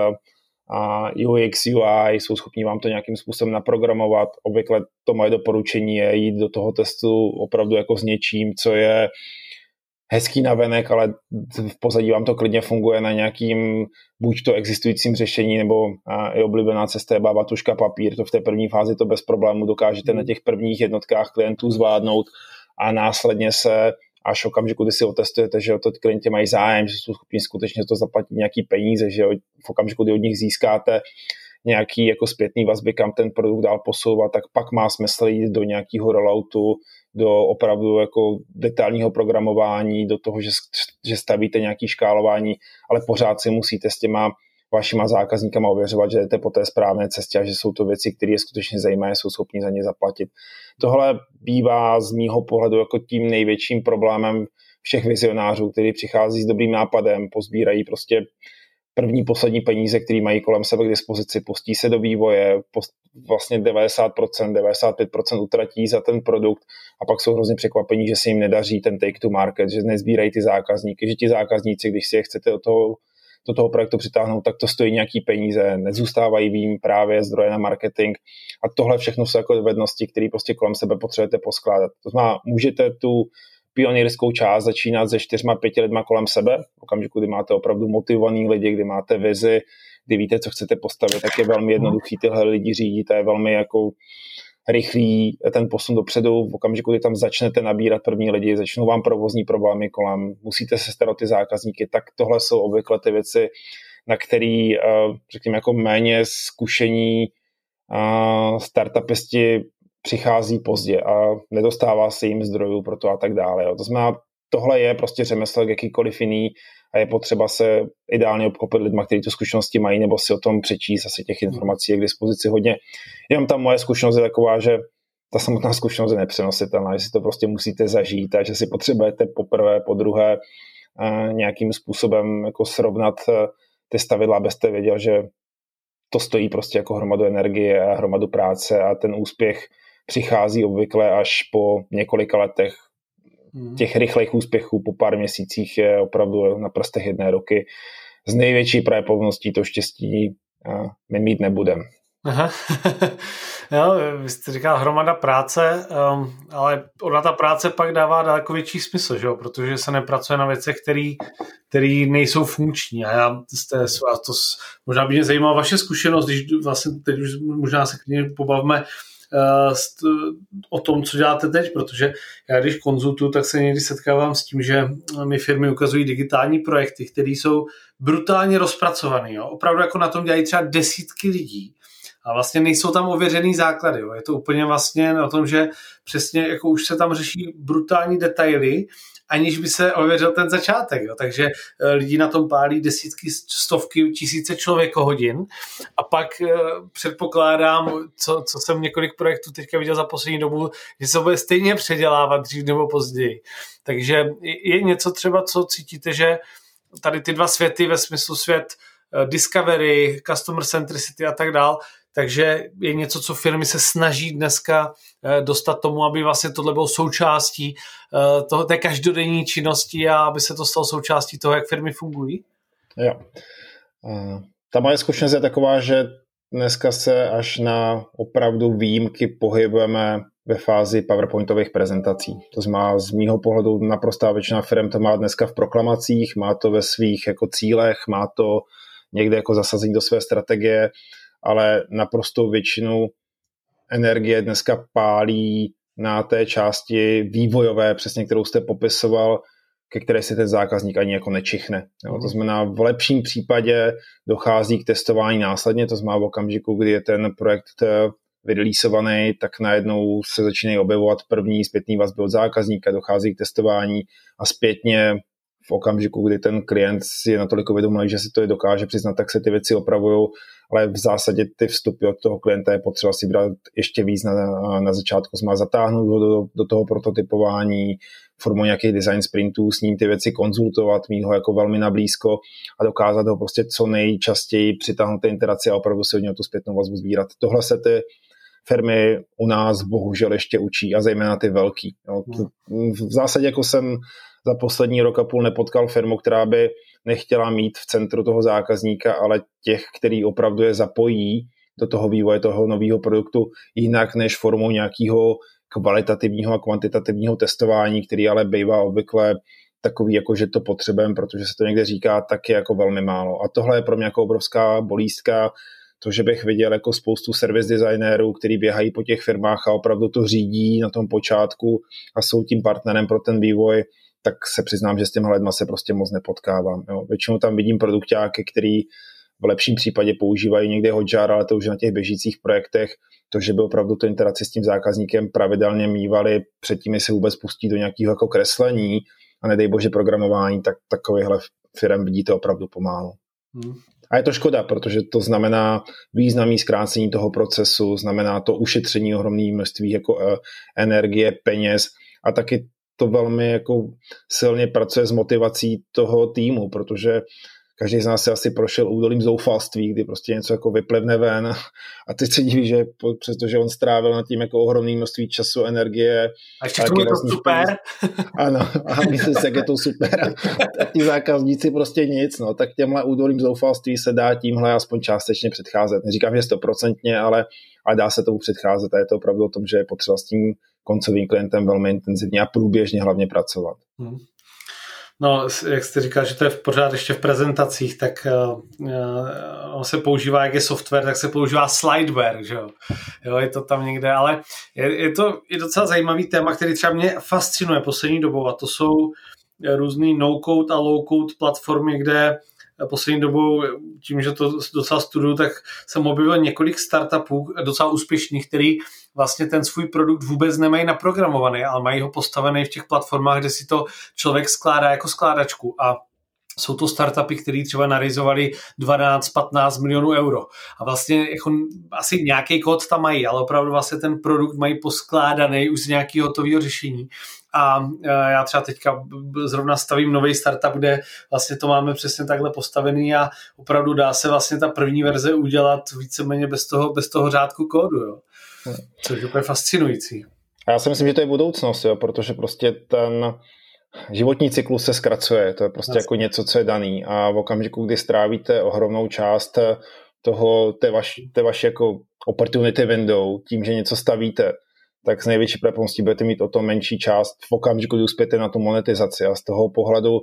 a UX, UI, jsou schopní vám to nějakým způsobem naprogramovat. Obvykle to moje doporučení je jít do toho testu opravdu jako s něčím, co je hezký navenek, ale v pozadí vám to klidně funguje na nějakým buď to existujícím řešení, nebo i oblíbená cesta je bába tuška papír, to v té první fázi to bez problému dokážete na těch prvních jednotkách klientů zvládnout a následně se až okamžiku, kdy si otestujete, že to klienti mají zájem, že jsou schopni skutečně to zaplatit nějaký peníze, že v okamžiku, kdy od nich získáte nějaký jako zpětný vazby, kam ten produkt dál posouvat, tak pak má smysl jít do nějakého rolloutu, do opravdu jako detailního programování, do toho, že, že stavíte nějaký škálování, ale pořád si musíte s těma vašima zákazníkama ověřovat, že jdete po té správné cestě a že jsou to věci, které je skutečně zajímavé, jsou schopni za ně zaplatit. Tohle bývá z mýho pohledu jako tím největším problémem všech vizionářů, kteří přichází s dobrým nápadem, pozbírají prostě první, poslední peníze, které mají kolem sebe k dispozici, pustí se do vývoje, post, vlastně 90%, 95% utratí za ten produkt a pak jsou hrozně překvapení, že se jim nedaří ten take to market, že nezbírají ty zákazníky, že ti zákazníci, když si je chcete do toho, do toho projektu přitáhnout, tak to stojí nějaký peníze, nezůstávají vím právě zdroje na marketing a tohle všechno jsou jako dovednosti, které prostě kolem sebe potřebujete poskládat. To znamená, můžete tu pionýrskou část začínat se čtyřma, pěti lidma kolem sebe, v okamžiku, kdy máte opravdu motivovaný lidi, kdy máte vizi, kdy víte, co chcete postavit, tak je velmi jednoduchý tyhle lidi řídit, to je velmi jako rychlý ten posun dopředu, v okamžiku, kdy tam začnete nabírat první lidi, začnou vám provozní problémy kolem, musíte se starat ty zákazníky, tak tohle jsou obvykle ty věci, na který, eh, řekněme, jako méně zkušení eh, startupisti přichází pozdě a nedostává se jim zdrojů pro to a tak dále. Jo. To znamená, tohle je prostě řemeslo jak jakýkoliv jiný a je potřeba se ideálně obklopit lidma, kteří tu zkušenosti mají, nebo si o tom přečíst, asi těch informací je k dispozici hodně. Jenom ta moje zkušenost je taková, že ta samotná zkušenost je nepřenositelná, že si to prostě musíte zažít a že si potřebujete poprvé, po druhé nějakým způsobem jako srovnat e, ty stavidla, abyste věděl, že to stojí prostě jako hromadu energie a hromadu práce a ten úspěch přichází obvykle až po několika letech hmm. těch rychlých úspěchů po pár měsících je opravdu na prstech jedné roky. Z největší pravděpodobností to štěstí my mít nebudeme. Aha. jo, vy jste říkal hromada práce, um, ale ona ta práce pak dává daleko větší smysl, že jo? protože se nepracuje na věcech, které nejsou funkční. A já jste, to, možná by mě zajímala vaše zkušenost, když vlastně teď už možná se k ní pobavme, Eh, o tom, co děláte teď, protože já když konzultuju, tak se někdy setkávám s tím, že mi firmy ukazují digitální projekty, které jsou brutálně rozpracované. Opravdu jako na tom dělají třeba desítky lidí a vlastně nejsou tam ověřený základy. Jo. Je to úplně vlastně o tom, že přesně jako už se tam řeší brutální detaily aniž by se ověřil ten začátek. Jo. Takže eh, lidi na tom pálí desítky, stovky, tisíce hodin a pak eh, předpokládám, co, co jsem několik projektů teďka viděl za poslední dobu, že se bude stejně předělávat dřív nebo později. Takže je něco třeba, co cítíte, že tady ty dva světy ve smyslu svět eh, discovery, customer centricity a tak dál, takže je něco, co firmy se snaží dneska eh, dostat tomu, aby vlastně tohle bylo součástí eh, toho, té každodenní činnosti a aby se to stalo součástí toho, jak firmy fungují? Jo. Ta moje zkušenost je taková, že dneska se až na opravdu výjimky pohybujeme ve fázi PowerPointových prezentací. To znamená, z mýho pohledu naprostá většina firm to má dneska v proklamacích, má to ve svých jako cílech, má to někde jako zasazení do své strategie, ale naprostou většinu energie dneska pálí na té části vývojové, přesně kterou jste popisoval, ke které si ten zákazník ani jako nečichne. Jo, to mhm. znamená, v lepším případě dochází k testování následně, to znamená v okamžiku, kdy je ten projekt eh, vyreleasovaný, tak najednou se začínají objevovat první zpětný vazby od zákazníka, dochází k testování a zpětně v okamžiku, kdy ten klient si je natolik uvědomil, že si to je dokáže přiznat, tak se ty věci opravují, ale v zásadě ty vstupy od toho klienta je potřeba si brát ještě víc na, na začátku, má zatáhnout ho do, do toho prototypování, formou nějakých design sprintů, s ním ty věci konzultovat, mít ho jako velmi nablízko a dokázat ho prostě co nejčastěji přitáhnout té interakci a opravdu se od něho tu zpětnou vazbu sbírat. Tohle se ty firmy u nás bohužel ještě učí a zejména ty velký. Jo. V zásadě jako jsem za poslední rok a půl nepotkal firmu, která by nechtěla mít v centru toho zákazníka, ale těch, který opravdu je zapojí do toho vývoje toho nového produktu jinak než formou nějakého kvalitativního a kvantitativního testování, který ale bývá obvykle takový, jako že to potřebujeme, protože se to někde říká, tak je jako velmi málo. A tohle je pro mě jako obrovská bolístka, to, že bych viděl jako spoustu service designérů, který běhají po těch firmách a opravdu to řídí na tom počátku a jsou tím partnerem pro ten vývoj, tak se přiznám, že s těma lidma se prostě moc nepotkávám. Jo. Většinou tam vidím produktáky, který v lepším případě používají někde Hotjar, ale to už na těch běžících projektech, to, že by opravdu tu interakci s tím zákazníkem pravidelně mývali předtím, jestli vůbec pustí do nějakého jako kreslení a nedej bože programování, tak takovýhle firm vidí to opravdu pomálu. Hmm. A je to škoda, protože to znamená významný zkrácení toho procesu, znamená to ušetření ohromné množství jako eh, energie, peněz a taky to velmi jako silně pracuje s motivací toho týmu, protože každý z nás se asi prošel údolím zoufalství, kdy prostě něco jako vyplivne ven a teď se diví, že přestože on strávil na tím jako ohromný množství času, energie. A ještě je to super. Ano, a myslím si, jak je to super. A ti zákazníci prostě nic, no, tak těmhle údolím zoufalství se dá tímhle aspoň částečně předcházet. Neříkám, že stoprocentně, ale, ale dá se tomu předcházet a je to opravdu o tom, že je potřeba s tím koncovým klientem velmi intenzivně a průběžně hlavně pracovat. Hmm. No, jak jste říkal, že to je v pořád ještě v prezentacích, tak uh, on se používá, jak je software, tak se používá slideware, že jo. jo je to tam někde, ale je, je to je docela zajímavý téma, který třeba mě fascinuje poslední dobou a to jsou různý no-code a low-code platformy, kde poslední dobou, tím, že to docela studuju, tak jsem objevil několik startupů docela úspěšných, který vlastně ten svůj produkt vůbec nemají naprogramovaný, ale mají ho postavený v těch platformách, kde si to člověk skládá jako skládačku. A jsou to startupy, které třeba narizovali 12-15 milionů euro. A vlastně jako asi nějaký kód tam mají, ale opravdu vlastně ten produkt mají poskládaný už z nějakého hotového řešení. A já třeba teďka zrovna stavím nový startup, kde vlastně to máme přesně takhle postavený a opravdu dá se vlastně ta první verze udělat víceméně bez toho, bez toho řádku kódu. Jo. Což je úplně fascinující. A já si myslím, že to je budoucnost, jo, protože prostě ten životní cyklus se zkracuje, to je prostě Jasně. jako něco, co je daný a v okamžiku, kdy strávíte ohromnou část toho, té vaší, té vaší jako opportunity window, tím, že něco stavíte, tak s největší pravděpodobností budete mít o to menší část v okamžiku, kdy uspějete na tu monetizaci a z toho pohledu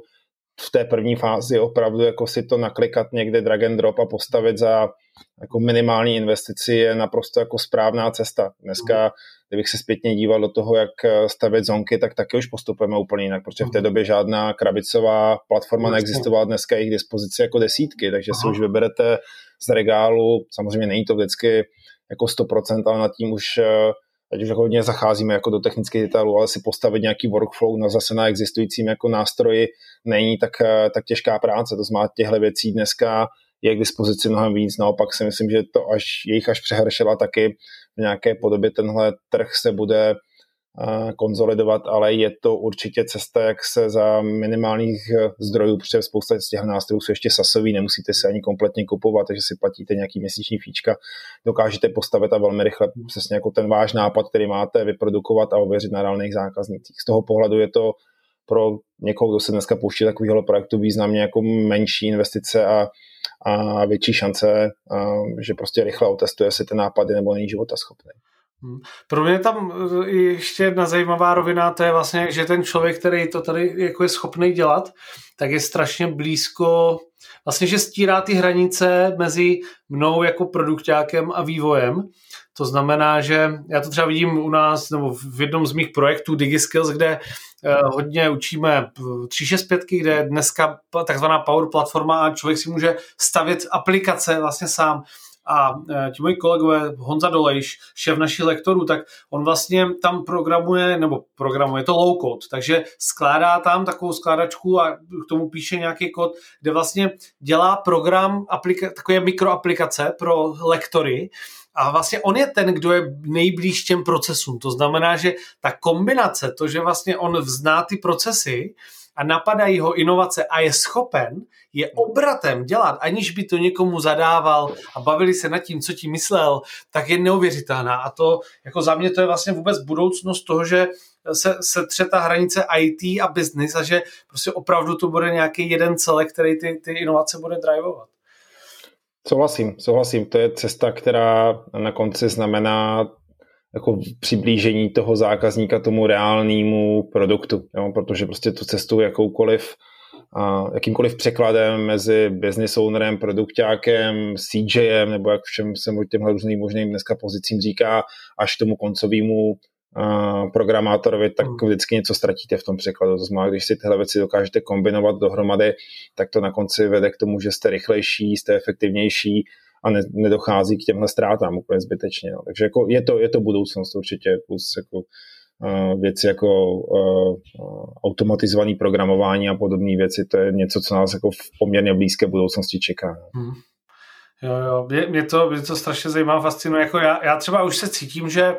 v té první fázi opravdu jako si to naklikat někde drag and drop a postavit za jako minimální investici je naprosto jako správná cesta. Dneska, kdybych se zpětně díval do toho, jak stavět zonky, tak taky už postupujeme úplně jinak, protože v té době žádná krabicová platforma neexistovala, dneska je k dispozici jako desítky, takže Aha. si už vyberete z regálu, samozřejmě není to vždycky jako 100%, ale nad tím už ať už hodně zacházíme jako do technických detailů, ale si postavit nějaký workflow na zase na existujícím jako nástroji není tak, eh, tak těžká práce. To znamená, těchto věcí dneska je k dispozici mnohem víc. Naopak si myslím, že to až jejich až přehršela taky v nějaké podobě tenhle trh se bude konzolidovat, ale je to určitě cesta, jak se za minimálních eh, zdrojů, protože spousta z těch nástrojů jsou ještě sasový, nemusíte se ani kompletně kupovat, takže si platíte nějaký měsíční fíčka, dokážete postavit a velmi rychle přesně jako ten váš nápad, který máte, vyprodukovat a ověřit na reálných zákaznících. Z toho pohledu je to pro někoho, kdo se dneska pouští takového projektu významně jako menší investice a, a větší šance, že prostě rychle otestuje si ty nápady nebo není života schopný. Hmm. Pro mě tam eh, ještě jedna zajímavá rovina, to je vlastně, že ten člověk, který to tady jako je schopný dělat, tak je strašně blízko, vlastně, že stírá ty hranice mezi mnou jako produktákem a vývojem. To znamená, že já to třeba vidím u nás, nebo v jednom z mých projektů DigiSkills, kde eh, hodně učíme 365, kde je dneska takzvaná Power platforma a člověk si může stavět aplikace vlastně sám. A e, ti moji kolegové, Honza Dolejš, šéf našich lektorů, tak on vlastně tam programuje, nebo programuje to low code, takže skládá tam takovou skládačku a k tomu píše nějaký kód, kde vlastně dělá program, aplika- takové mikroaplikace pro lektory, a vlastně on je ten, kdo je nejblíž těm procesům. To znamená, že ta kombinace, to, že vlastně on vzná ty procesy, a napadají ho inovace a je schopen je obratem dělat, aniž by to někomu zadával a bavili se nad tím, co ti myslel, tak je neuvěřitelná. A to jako za mě to je vlastně vůbec budoucnost toho, že se, se tře ta hranice IT a business a že prostě opravdu to bude nějaký jeden celek, který ty, ty inovace bude drivovat. Souhlasím, souhlasím. To je cesta, která na konci znamená jako přiblížení toho zákazníka tomu reálnému produktu, jo? protože prostě tu cestu jakoukoliv a jakýmkoliv překladem mezi business ownerem, produktákem, CJem, nebo jak všem se těmhle různým možným dneska pozicím říká, až tomu koncovému programátorovi, tak hmm. vždycky něco ztratíte v tom překladu. To znamená, když si tyhle věci dokážete kombinovat dohromady, tak to na konci vede k tomu, že jste rychlejší, jste efektivnější a ne, nedochází k těmhle ztrátám úplně zbytečně. No. Takže jako je, to, je to budoucnost určitě, plus jako uh, věci jako uh, automatizované programování a podobné věci, to je něco, co nás jako v poměrně blízké budoucnosti čeká. Hmm. Jo, jo, mě, mě, to, mě to strašně zajímá, fascinuje. Jako já, já třeba už se cítím, že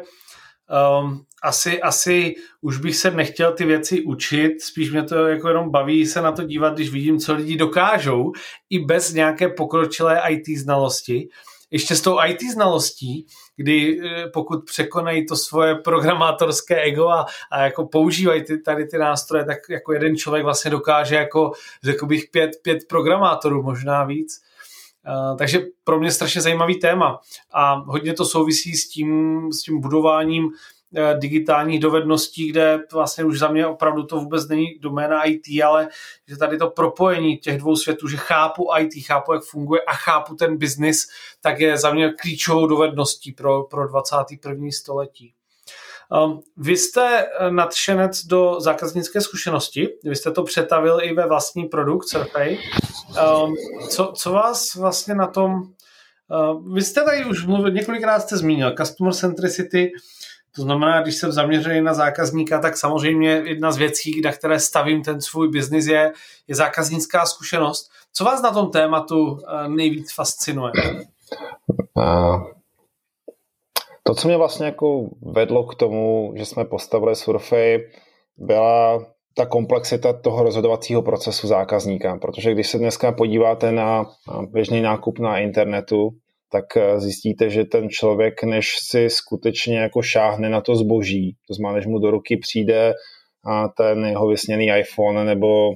um, asi, asi už bych se nechtěl ty věci učit, spíš mě to jako jenom baví se na to dívat, když vidím, co lidi dokážou i bez nějaké pokročilé IT znalosti. Ještě s tou IT znalostí, kdy eh, pokud překonají to svoje programátorské ego a, a jako používají ty, tady ty nástroje, tak jako jeden člověk vlastně dokáže jako, řekl bych, pět, pět programátorů, možná víc. Uh, takže pro mě strašně zajímavý téma a hodně to souvisí s tím, s tím budováním Eh, digitálních dovedností, kde vlastně už za mě opravdu to vůbec není doména IT, ale že tady to propojení těch dvou světů, že chápu IT, chápu, jak funguje a chápu ten biznis, tak je za mě klíčovou dovedností pro, pro 21. století. Um, vy jste eh, nadšenec do zákaznické zkušenosti, vy jste to přetavil i ve vlastní produkt Survey. Um, co, co vás vlastně na tom, uh, vy jste tady už mluvil, několikrát jste zmínil customer centricity, to znamená, když jsem zaměřený na zákazníka, tak samozřejmě jedna z věcí, na které stavím ten svůj biznis, je, je zákaznická zkušenost. Co vás na tom tématu eh, nejvíc fascinuje? To, co mě vlastně jako vedlo k tomu, že jsme postavili Surfej, byla ta komplexita toho rozhodovacího procesu zákazníka, protože když se dneska podíváte na běžný nákup na internetu, tak eh, zjistíte, že ten člověk, než si skutečně jako šáhne na to zboží, to znamená, než mu do ruky přijde a ten jeho vysněný iPhone nebo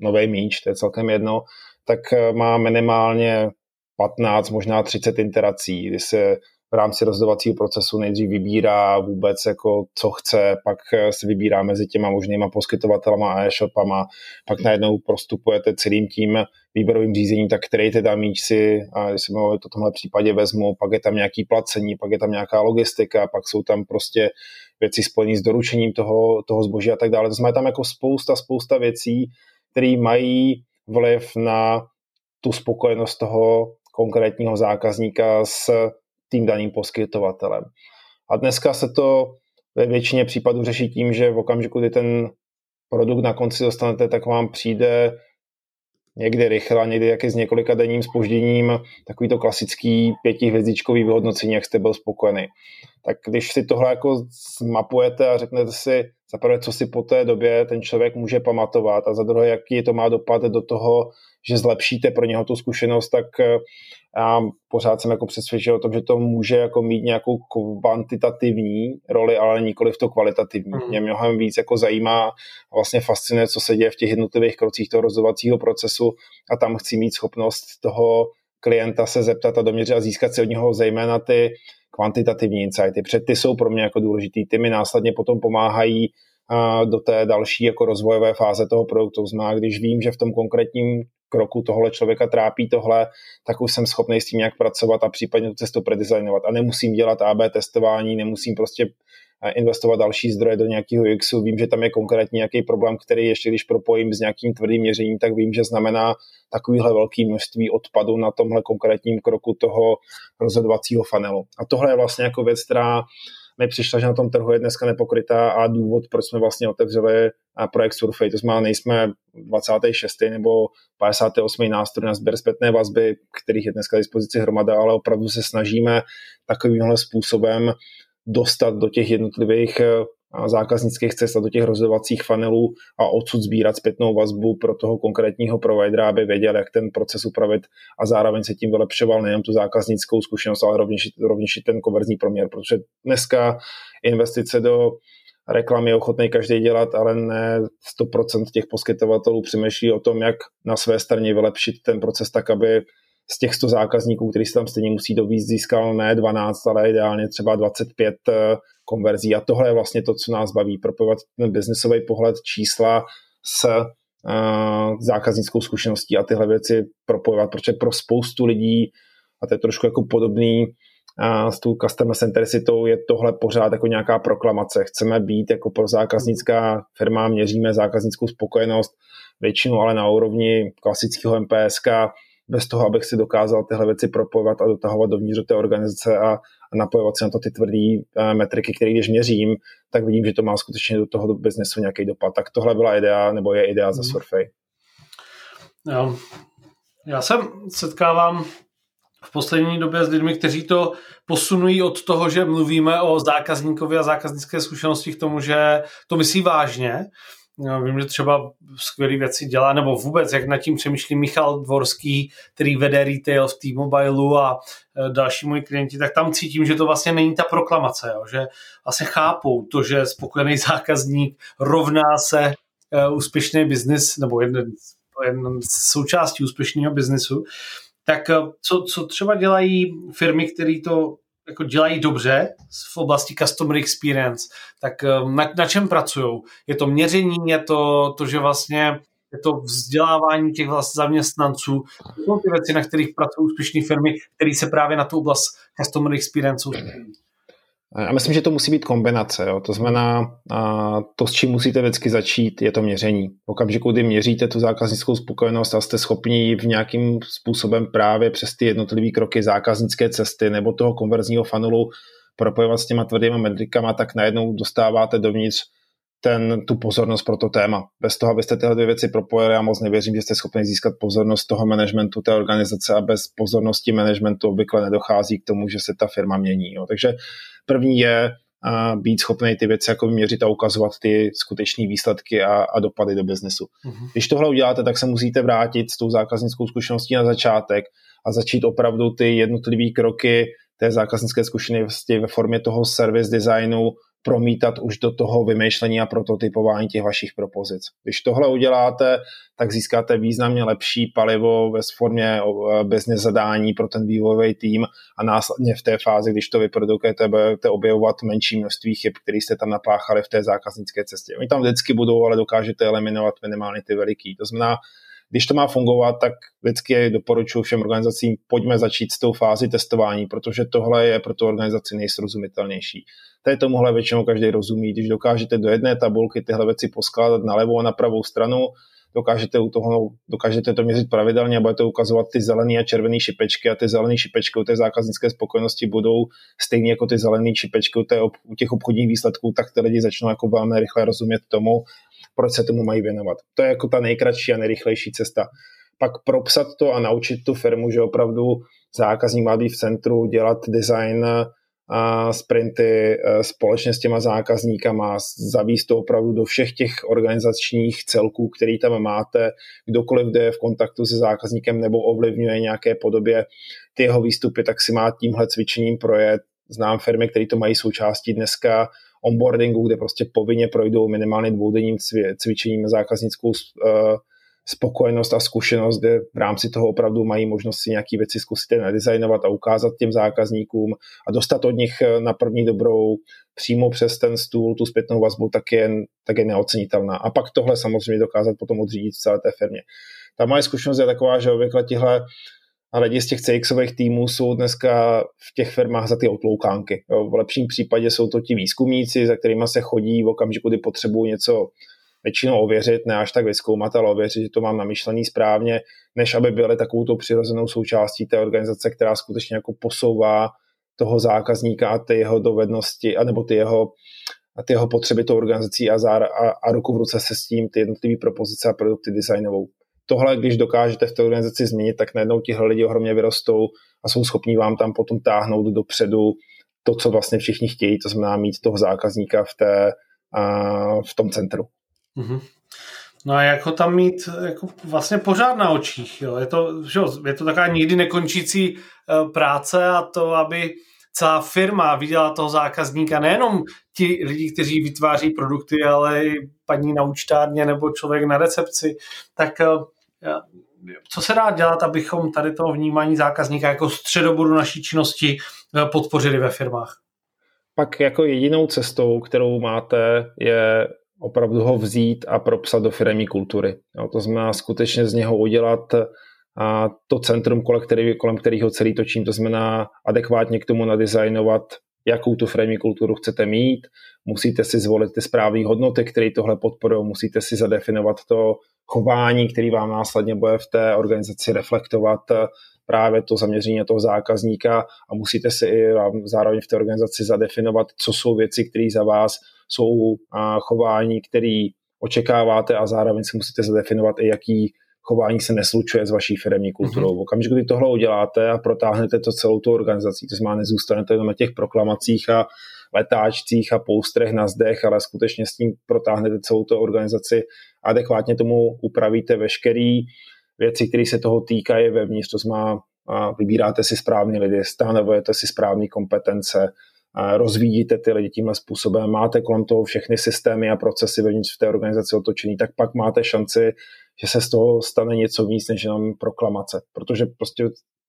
nový míč, to je celkem jedno, tak eh, má minimálně 15, možná 30 interací, kdy se v rámci rozhodovacího procesu nejdřív vybírá vůbec, jako co chce, pak eh, se vybírá mezi těma možnýma poskytovatelama a e-shopama, pak najednou prostupujete celým tím výběrovým řízením, tak který teda míč si, a když se to v tomhle případě vezmu, pak je tam nějaký placení, pak je tam nějaká logistika, pak jsou tam prostě věci spojené s doručením toho, toho zboží a tak dále. To znamená tam jako spousta, spousta věcí, které mají vliv na tu spokojenost toho konkrétního zákazníka s tím daným poskytovatelem. A dneska se to ve většině případů řeší tím, že v okamžiku, kdy ten produkt na konci dostanete, tak vám přijde někdy rychle, někdy jaké s několika denním spožděním, takový to klasický pětihvězdičkový vyhodnocení, jak jste byl spokojený. Tak když si tohle jako zmapujete a řeknete si za prvé, co si po té době ten člověk může pamatovat a za druhé, jaký to má dopad do toho, že zlepšíte pro něho tu zkušenost, tak já pořád jsem jako přesvědčil o tom, že to může jako mít nějakou kvantitativní roli, ale nikoli v to kvalitativní. Mm. Mě mnohem víc jako zajímá a vlastně fascinuje, co se děje v těch jednotlivých krocích toho rozhodovacího procesu a tam chci mít schopnost toho klienta se zeptat a doměřit a získat si od něho zejména ty kvantitativní insighty. Před ty jsou pro mě jako důležitý. Ty mi následně potom pomáhají do té další jako rozvojové fáze toho produktu. Zná, když vím, že v tom konkrétním kroku tohle člověka trápí tohle, tak už jsem schopný s tím nějak pracovat a případně tu cestu predesignovat. A nemusím dělat AB testování, nemusím prostě investovat další zdroje do nějakého UXu. Vím, že tam je konkrétně nějaký problém, který ještě když propojím s nějakým tvrdým měřením, tak vím, že znamená takovýhle velký množství odpadu na tomhle konkrétním kroku toho rozhodovacího funnelu. A tohle je vlastně jako věc, která mi přišla, že na tom trhu je dneska nepokrytá a důvod, proč jsme vlastně otevřeli projekt Surfej. To znamená, nejsme 26. nebo 58. nástroj na sběr zpětné vazby, kterých je dneska dispozici hromada, ale opravdu se snažíme takovýmhle způsobem dostat do těch jednotlivých eh, zákaznických cest a do těch rozhodovacích funnelů a odsud sbírat zpětnou vazbu pro toho konkrétního providera, aby věděl, jak ten proces upravit a zároveň se tím vylepšoval nejen tu zákaznickou zkušenost, ale rovněž, rovněž i ten konverzní proměr, protože dneska investice do reklamy je ochotný každý dělat, ale ne 100% těch poskytovatelů přemýšlí o tom, jak na své straně vylepšit ten proces tak, aby z těch 100 zákazníků, který se tam stejně musí dovízt, získal ne 12, ale ideálně třeba 25 eh, konverzí. A tohle je vlastně to, co nás baví, propojovat ten biznesový pohled čísla s uh, zákaznickou zkušeností a tyhle věci propojovat, protože pro spoustu lidí, a to je trošku jako podobný a s tou customer centricitou je tohle pořád jako nějaká proklamace. Chceme být jako pro zákaznická firma, měříme zákaznickou spokojenost, většinu ale na úrovni klasického MPSK, bez toho, abych si dokázal tyhle věci propojovat a dotahovat dovnitř té organizace a, a napojovat se na to ty tvrdé uh, metriky, které když měřím, tak vidím, že to má skutečně do toho biznesu nějaký dopad. Tak tohle byla idea, nebo je idea za mhm. Surfej. Jo. Já se setkávám v poslední době s lidmi, kteří to posunují od toho, že mluvíme o zákazníkovi a zákaznické zkušenosti k tomu, že to myslí vážně vím, že třeba skvělé věci dělá, nebo vůbec, jak nad tím přemýšlí Michal Dvorský, který vede retail v T-Mobileu a e, další moji klienti, tak tam cítím, že to vlastně není ta proklamace, jo? že vlastně chápou to, že spokojený zákazník rovná se uh, úspěšný biznis, nebo jeden, jeden součástí úspěšného biznesu. Tak e, co, co třeba dělají firmy, které to jako dělají dobře v oblasti customer experience, tak eh, na, na čem pracují? Je to měření, je to to, že vlastně je to vzdělávání těch vlastně zaměstnanců. To jsou ty věci, na kterých pracují úspěšné firmy, které se právě na tu oblast customer experience já myslím, že to musí být kombinace. Jo. To znamená, to, s čím musíte vždycky začít, je to měření. V okamžiku, kdy měříte tu zákaznickou spokojenost a jste schopni v nějakým způsobem právě přes ty jednotlivé kroky zákaznické cesty nebo toho konverzního funnelu propojovat s těma tvrdýma metrikama, tak najednou dostáváte dovnitř ten, tu pozornost pro to téma. Bez toho, abyste tyhle dvě věci propojili, já moc nevěřím, že jste schopni získat pozornost toho managementu té organizace a bez pozornosti managementu obvykle nedochází k tomu, že se ta firma mění. Jo. Takže První je být schopný ty věci jako měřit a ukazovat ty skutečné výsledky a, a dopady do biznesu. Mm-hmm. Když tohle uděláte, tak se musíte vrátit s tou zákaznickou zkušeností na začátek a začít opravdu ty jednotlivé kroky té zákaznické zkušenosti ve formě toho service designu promítat už do toho vymýšlení a prototypování těch vašich propozic. Když tohle uděláte, tak získáte významně lepší palivo ve formě business zadání pro ten vývojový tým a následně v té fázi, když to vyprodukujete, budete objevovat menší množství chyb, které jste tam napáchali v té zákaznické cestě. Oni tam vždycky budou, ale dokážete eliminovat minimálně ty veliký. To znamená, když to má fungovat, tak vždycky doporučuji všem organizacím, pojďme začít s tou fází testování, protože tohle je pro tu organizaci nejsrozumitelnější. Tady tomuhle většinou každý rozumí. Když dokážete do jedné tabulky tyhle věci poskládat na levou a na pravou stranu, dokážete, u toho, dokážete to měřit pravidelně a budete ukazovat ty zelené a červené šipečky a ty zelené šipečky u té zákaznické spokojenosti budou stejně jako ty zelené šipečky u, té, u těch obchodních výsledků, tak ty lidi začnou jako velmi rychle rozumět tomu, proč se tomu mají věnovat. To je jako ta nejkratší a nejrychlejší cesta. Pak propsat to a naučit tu firmu, že opravdu zákazník má být v centru, dělat design a sprinty e, společně s těma zákazníkama, zavíst to opravdu do všech těch organizačních celků, který tam máte, kdokoliv, kdo je v kontaktu se zákazníkem nebo ovlivňuje nějaké podobě ty jeho výstupy, tak si má tímhle cvičením projet. Znám firmy, které to mají součástí dneska onboardingu, kde prostě povinně projdou minimálně dvoudenním cvičením zákaznickou uh, spokojenost a zkušenost, kde v rámci toho opravdu mají možnost si nějaké věci zkusit nadizajnovat a ukázat těm zákazníkům a dostat od nich na první dobrou přímo přes ten stůl tu zpětnou vazbu, tak je, tak je neocenitelná. A pak tohle samozřejmě dokázat potom odřídit v celé té firmě. Ta moje zkušenost je taková, že obvykle tihle lidi z těch CXových týmů jsou dneska v těch firmách za ty otloukánky. Jo. V lepším případě jsou to ti výzkumníci, za kterými se chodí v okamžiku, kdy potřebují něco většinou ověřit, ne až tak vyzkoumat, ale ověřit, že to mám namyšlený správně, než aby byly takovou přirozenou součástí té organizace, která skutečně jako posouvá toho zákazníka a ty jeho dovednosti, anebo ty jeho, a ty jeho potřeby tou organizací a, zá, a, a ruku v ruce se s tím ty jednotlivé propozice a produkty designovou. Tohle, když dokážete v té organizaci změnit, tak najednou tihle lidi ohromně vyrostou a jsou schopní vám tam potom táhnout dopředu to, co vlastně všichni chtějí, to znamená mít toho zákazníka v, té, v tom centru. Mm-hmm. No a jak ho tam mít jako vlastně pořád na očích. Jo? Je, to, že je to taková nikdy nekončící eh, práce a to, aby celá firma viděla toho zákazníka, nejenom ti lidi, kteří vytváří produkty, ale i paní na účtárně nebo člověk na recepci, tak eh, co se dá dělat, abychom tady toho vnímání zákazníka jako středobodu naší činnosti eh, podpořili ve firmách? Pak jako jedinou cestou, kterou máte, je opravdu ho vzít a propsat do firmní kultury. To znamená skutečně z něho udělat a to centrum, kolem, který, kolem kterého celý točím, to znamená adekvátně k tomu nadizajnovat, jakou tu firmní kulturu chcete mít, musíte si zvolit ty správné hodnoty, které tohle podporují, musíte si zadefinovat to chování, který vám následně bude v té organizaci reflektovat právě to zaměření toho zákazníka. A musíte si i zároveň v té organizaci zadefinovat, co jsou věci, které za vás jsou chování, které očekáváte a zároveň si musíte zadefinovat i jaký chování se neslučuje s vaší firmní kulturou. Mm-hmm. V okamžiku, kdy tohle uděláte a protáhnete to celou tu organizací, to znamená, nezůstanete jenom na těch proklamacích a letáčcích a poustrech na zdech, ale skutečně s tím protáhnete celou tu organizaci, adekvátně tomu upravíte veškerý věci, které se toho týkají vevnitř, to znamená, vybíráte si správný lidi, stanovujete si správné kompetence, rozvíjíte ty lidi tímhle způsobem, máte kolem toho všechny systémy a procesy vevnitř v té organizaci otočený, tak pak máte šanci, že se z toho stane něco víc než jenom proklamace. Protože prostě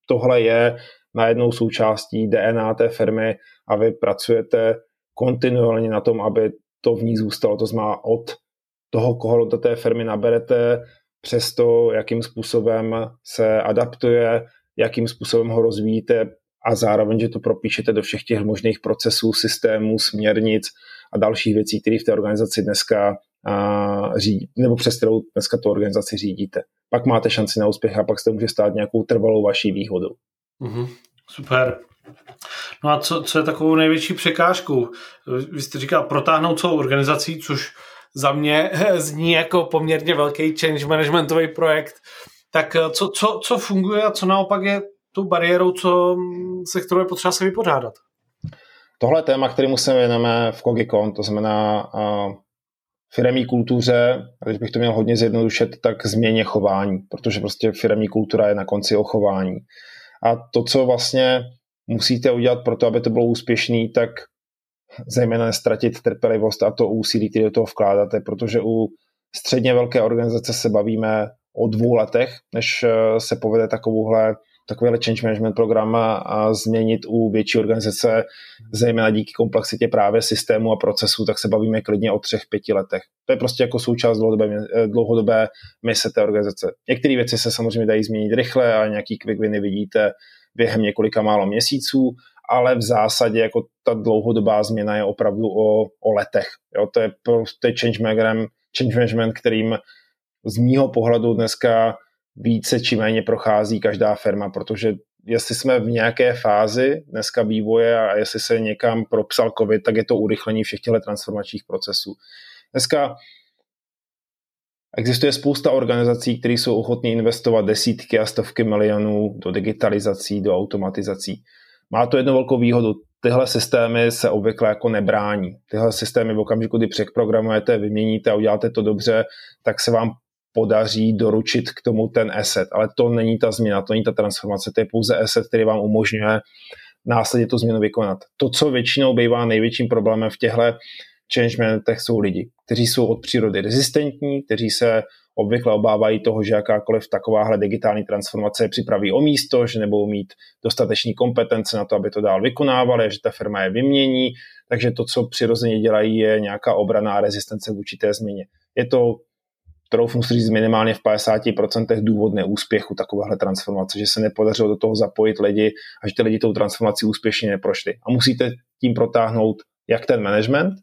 tohle je najednou součástí DNA té firmy a vy pracujete kontinuálně na tom, aby to v ní zůstalo. To znamená od toho, koho do té firmy naberete, přes to, jakým způsobem se adaptuje, jakým způsobem ho rozvíjíte a zároveň, že to propíšete do všech těch možných procesů, systémů, směrnic a dalších věcí, které v té organizaci dneska a řídí, nebo přes kterou dneska tu organizaci řídíte. Pak máte šanci na úspěch a pak se to může stát nějakou trvalou vaší výhodou. Mm-hmm. Super. No a co, co je takovou největší překážkou? Vy jste říkal protáhnout celou organizací, což za mě zní jako poměrně velký change managementový projekt. Tak co, co, co funguje a co naopak je tou bariérou, co, se kterou je potřeba se vypořádat? Tohle je téma, který musíme věnujeme v Kogikon, to znamená uh, firemní kultuře, a když bych to měl hodně zjednodušit, tak změně chování, protože prostě firemní kultura je na konci o chování. A to, co vlastně musíte udělat pro to, aby to bylo úspěšný, tak zejména nestratit trpělivost a to úsilí, které do toho vkládáte, protože u středně velké organizace se bavíme o dvou letech, než eh, se povede takovouhle takovýhle change management program a změnit u větší organizace, zejména díky komplexitě právě systému a procesu, tak se bavíme klidně o třech, pěti letech. To je prostě jako součást dlouhodobé, dlouhodobé mise té organizace. Některé věci se samozřejmě dají změnit rychle a nějaký quick winy vidíte během několika málo měsíců, ale v zásadě jako ta dlouhodobá změna je opravdu o, o letech. Jo, to je prostě change management, change management, kterým z mýho pohledu dneska více či méně prochází každá firma, protože jestli jsme v nějaké fázi dneska vývoje a jestli se někam propsal COVID, tak je to urychlení všech těchto transformačních procesů. Dneska existuje spousta organizací, které jsou ochotní investovat desítky a stovky milionů do digitalizací, do automatizací. Má to jednu velkou výhodu. Tyhle systémy se obvykle jako nebrání. Tyhle systémy v okamžiku, kdy přeprogramujete, vyměníte a uděláte to dobře, tak se vám podaří doručit k tomu ten asset. Ale to není ta změna, to není ta transformace, to je pouze asset, který vám umožňuje následně tu změnu vykonat. To, co většinou bývá největším problémem v těchto change managementech jsou lidi, kteří jsou od přírody rezistentní, kteří se obvykle obávají toho, že jakákoliv takováhle digitální transformace připraví o místo, že nebudou mít dostatečný kompetence na to, aby to dál vykonávali, že ta firma je vymění, takže to, co přirozeně dělají, je nějaká obraná rezistence vůči té změně. Je to troufnu si říct minimálně v 50% důvod neúspěchu takovéhle transformace, že se nepodařilo do toho zapojit lidi a že ty lidi tou transformací úspěšně neprošli. A musíte tím protáhnout jak ten management,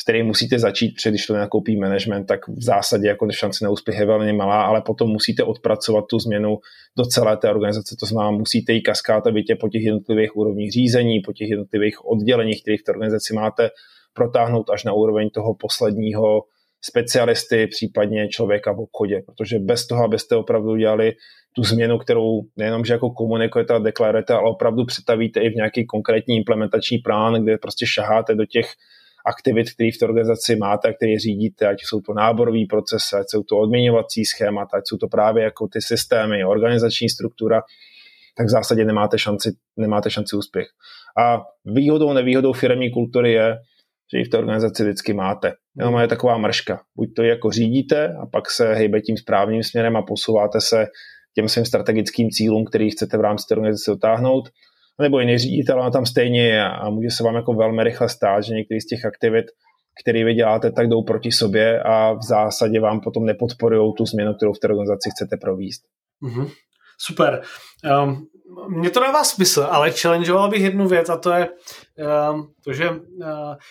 s kterým musíte začít, protože když to nenakoupí management, tak v zásadě jako šance na úspěch je velmi malá, ale potom musíte odpracovat tu změnu do celé té organizace. To znamená, musíte ji kaskátovitě po těch jednotlivých úrovních řízení, po těch jednotlivých odděleních, které v té organizaci máte, protáhnout až na úroveň toho posledního specialisty, případně člověka v obchodě, protože bez toho, abyste opravdu udělali tu změnu, kterou nejenom, že jako komunikujete a deklarujete, ale opravdu přetavíte i v nějaký konkrétní implementační plán, kde prostě šaháte do těch aktivit, které v té organizaci máte a které řídíte, ať jsou to náborové procesy, ať jsou to odměňovací schémata, ať jsou to právě jako ty systémy, organizační struktura, tak v zásadě nemáte šanci, nemáte šanci úspěch. A výhodou, nevýhodou firmní kultury je, že ji v té organizaci vždycky máte. Jenom je taková mrška. Buď to jako řídíte a pak se hejbe tím správným směrem a posouváte se těm svým strategickým cílům, který chcete v rámci té organizace dotáhnout, nebo jiný ředitel, ale tam stejně je a může se vám jako velmi rychle stát, že některý z těch aktivit, které vy děláte, tak jdou proti sobě a v zásadě vám potom nepodporují tu změnu, kterou v té organizaci chcete províst. Mm-hmm. Super. Um, mně to dává smysl, ale challengeoval bych jednu věc a to je to, že uh,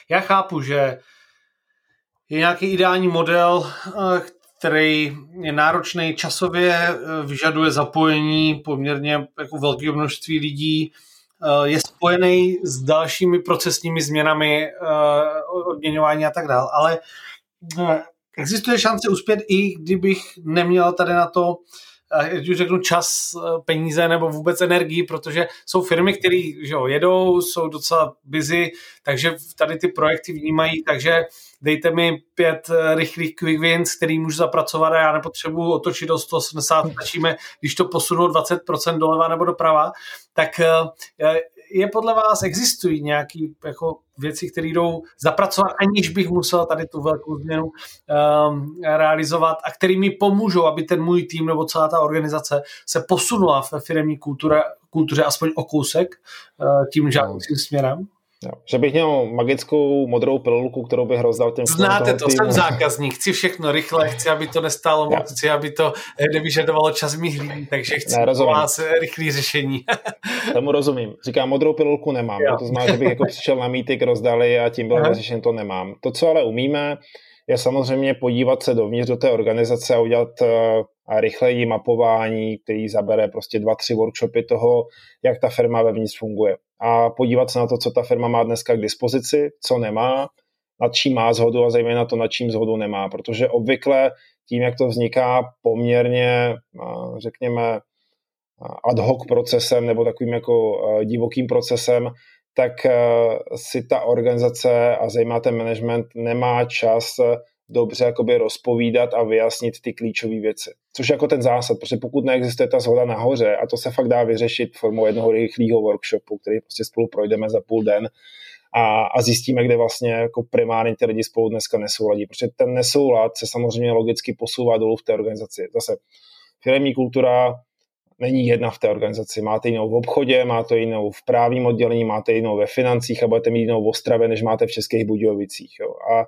já chápu, že je nějaký ideální model, uh, který je náročný časově, uh, vyžaduje zapojení poměrně jako velké množství lidí, je spojený s dalšími procesními změnami odměňování a tak dále, ale existuje šance uspět i kdybych neměl tady na to ať už řeknu čas, eh, peníze nebo vůbec energii, protože jsou firmy, které jedou, jsou docela busy, takže tady ty projekty vnímají, takže dejte mi pět eh, rychlých quick wins, který můžu zapracovat a já nepotřebuji otočit do 180, stačíme, když to posunu 20% doleva nebo doprava, tak eh, je podle vás, existují nějaké jako věci, které jdou zapracovat, aniž bych musel tady tu velkou změnu um, realizovat a který mi pomůžou, aby ten můj tým nebo celá ta organizace se posunula ve firmní kultuře, kultuře aspoň o kousek uh, tím žádoucím směrem? Jo. Že bych měl magickou modrou pilulku, kterou bych rozdal těm Znáte to, týmu. jsem zákazník, chci všechno rychle, chci, aby to nestálo moc, chci, aby to eh, nevyžadovalo čas mých lidí, takže chci ne, rozumím. vás eh, rychlý řešení. Tomu rozumím. Říkám, modrou pilulku nemám, jo. to znamená, že bych jako přišel na mítik, rozdali a tím bylo vyřešen, to nemám. To, co ale umíme, je samozřejmě podívat se dovnitř do té organizace a udělat eh, a rychleji mapování, který zabere prostě dva, tři workshopy toho, jak ta firma vevnitř funguje. A podívat se na to, co ta firma má dneska k dispozici, co nemá, nad čím má zhodu a zejména to, nad čím zhodu nemá. Protože obvykle tím, jak to vzniká poměrně, řekněme, ad hoc procesem nebo takovým jako divokým procesem, tak si ta organizace a zejména ten management nemá čas dobře jakoby rozpovídat a vyjasnit ty klíčové věci. Což je jako ten zásad, protože pokud neexistuje ta zhoda nahoře, a to se fakt dá vyřešit formou jednoho rychlého workshopu, který prostě spolu projdeme za půl den, a, a zjistíme, kde vlastně jako primárně ty lidi spolu dneska nesouladí. Protože ten nesoulad se samozřejmě logicky posouvá dolů v té organizaci. Zase firmní kultura není jedna v té organizaci. Máte jinou v obchodě, máte jinou v právním oddělení, máte jinou ve financích a budete mít jinou v Ostravě, než máte v Českých Budějovicích. Jo. A,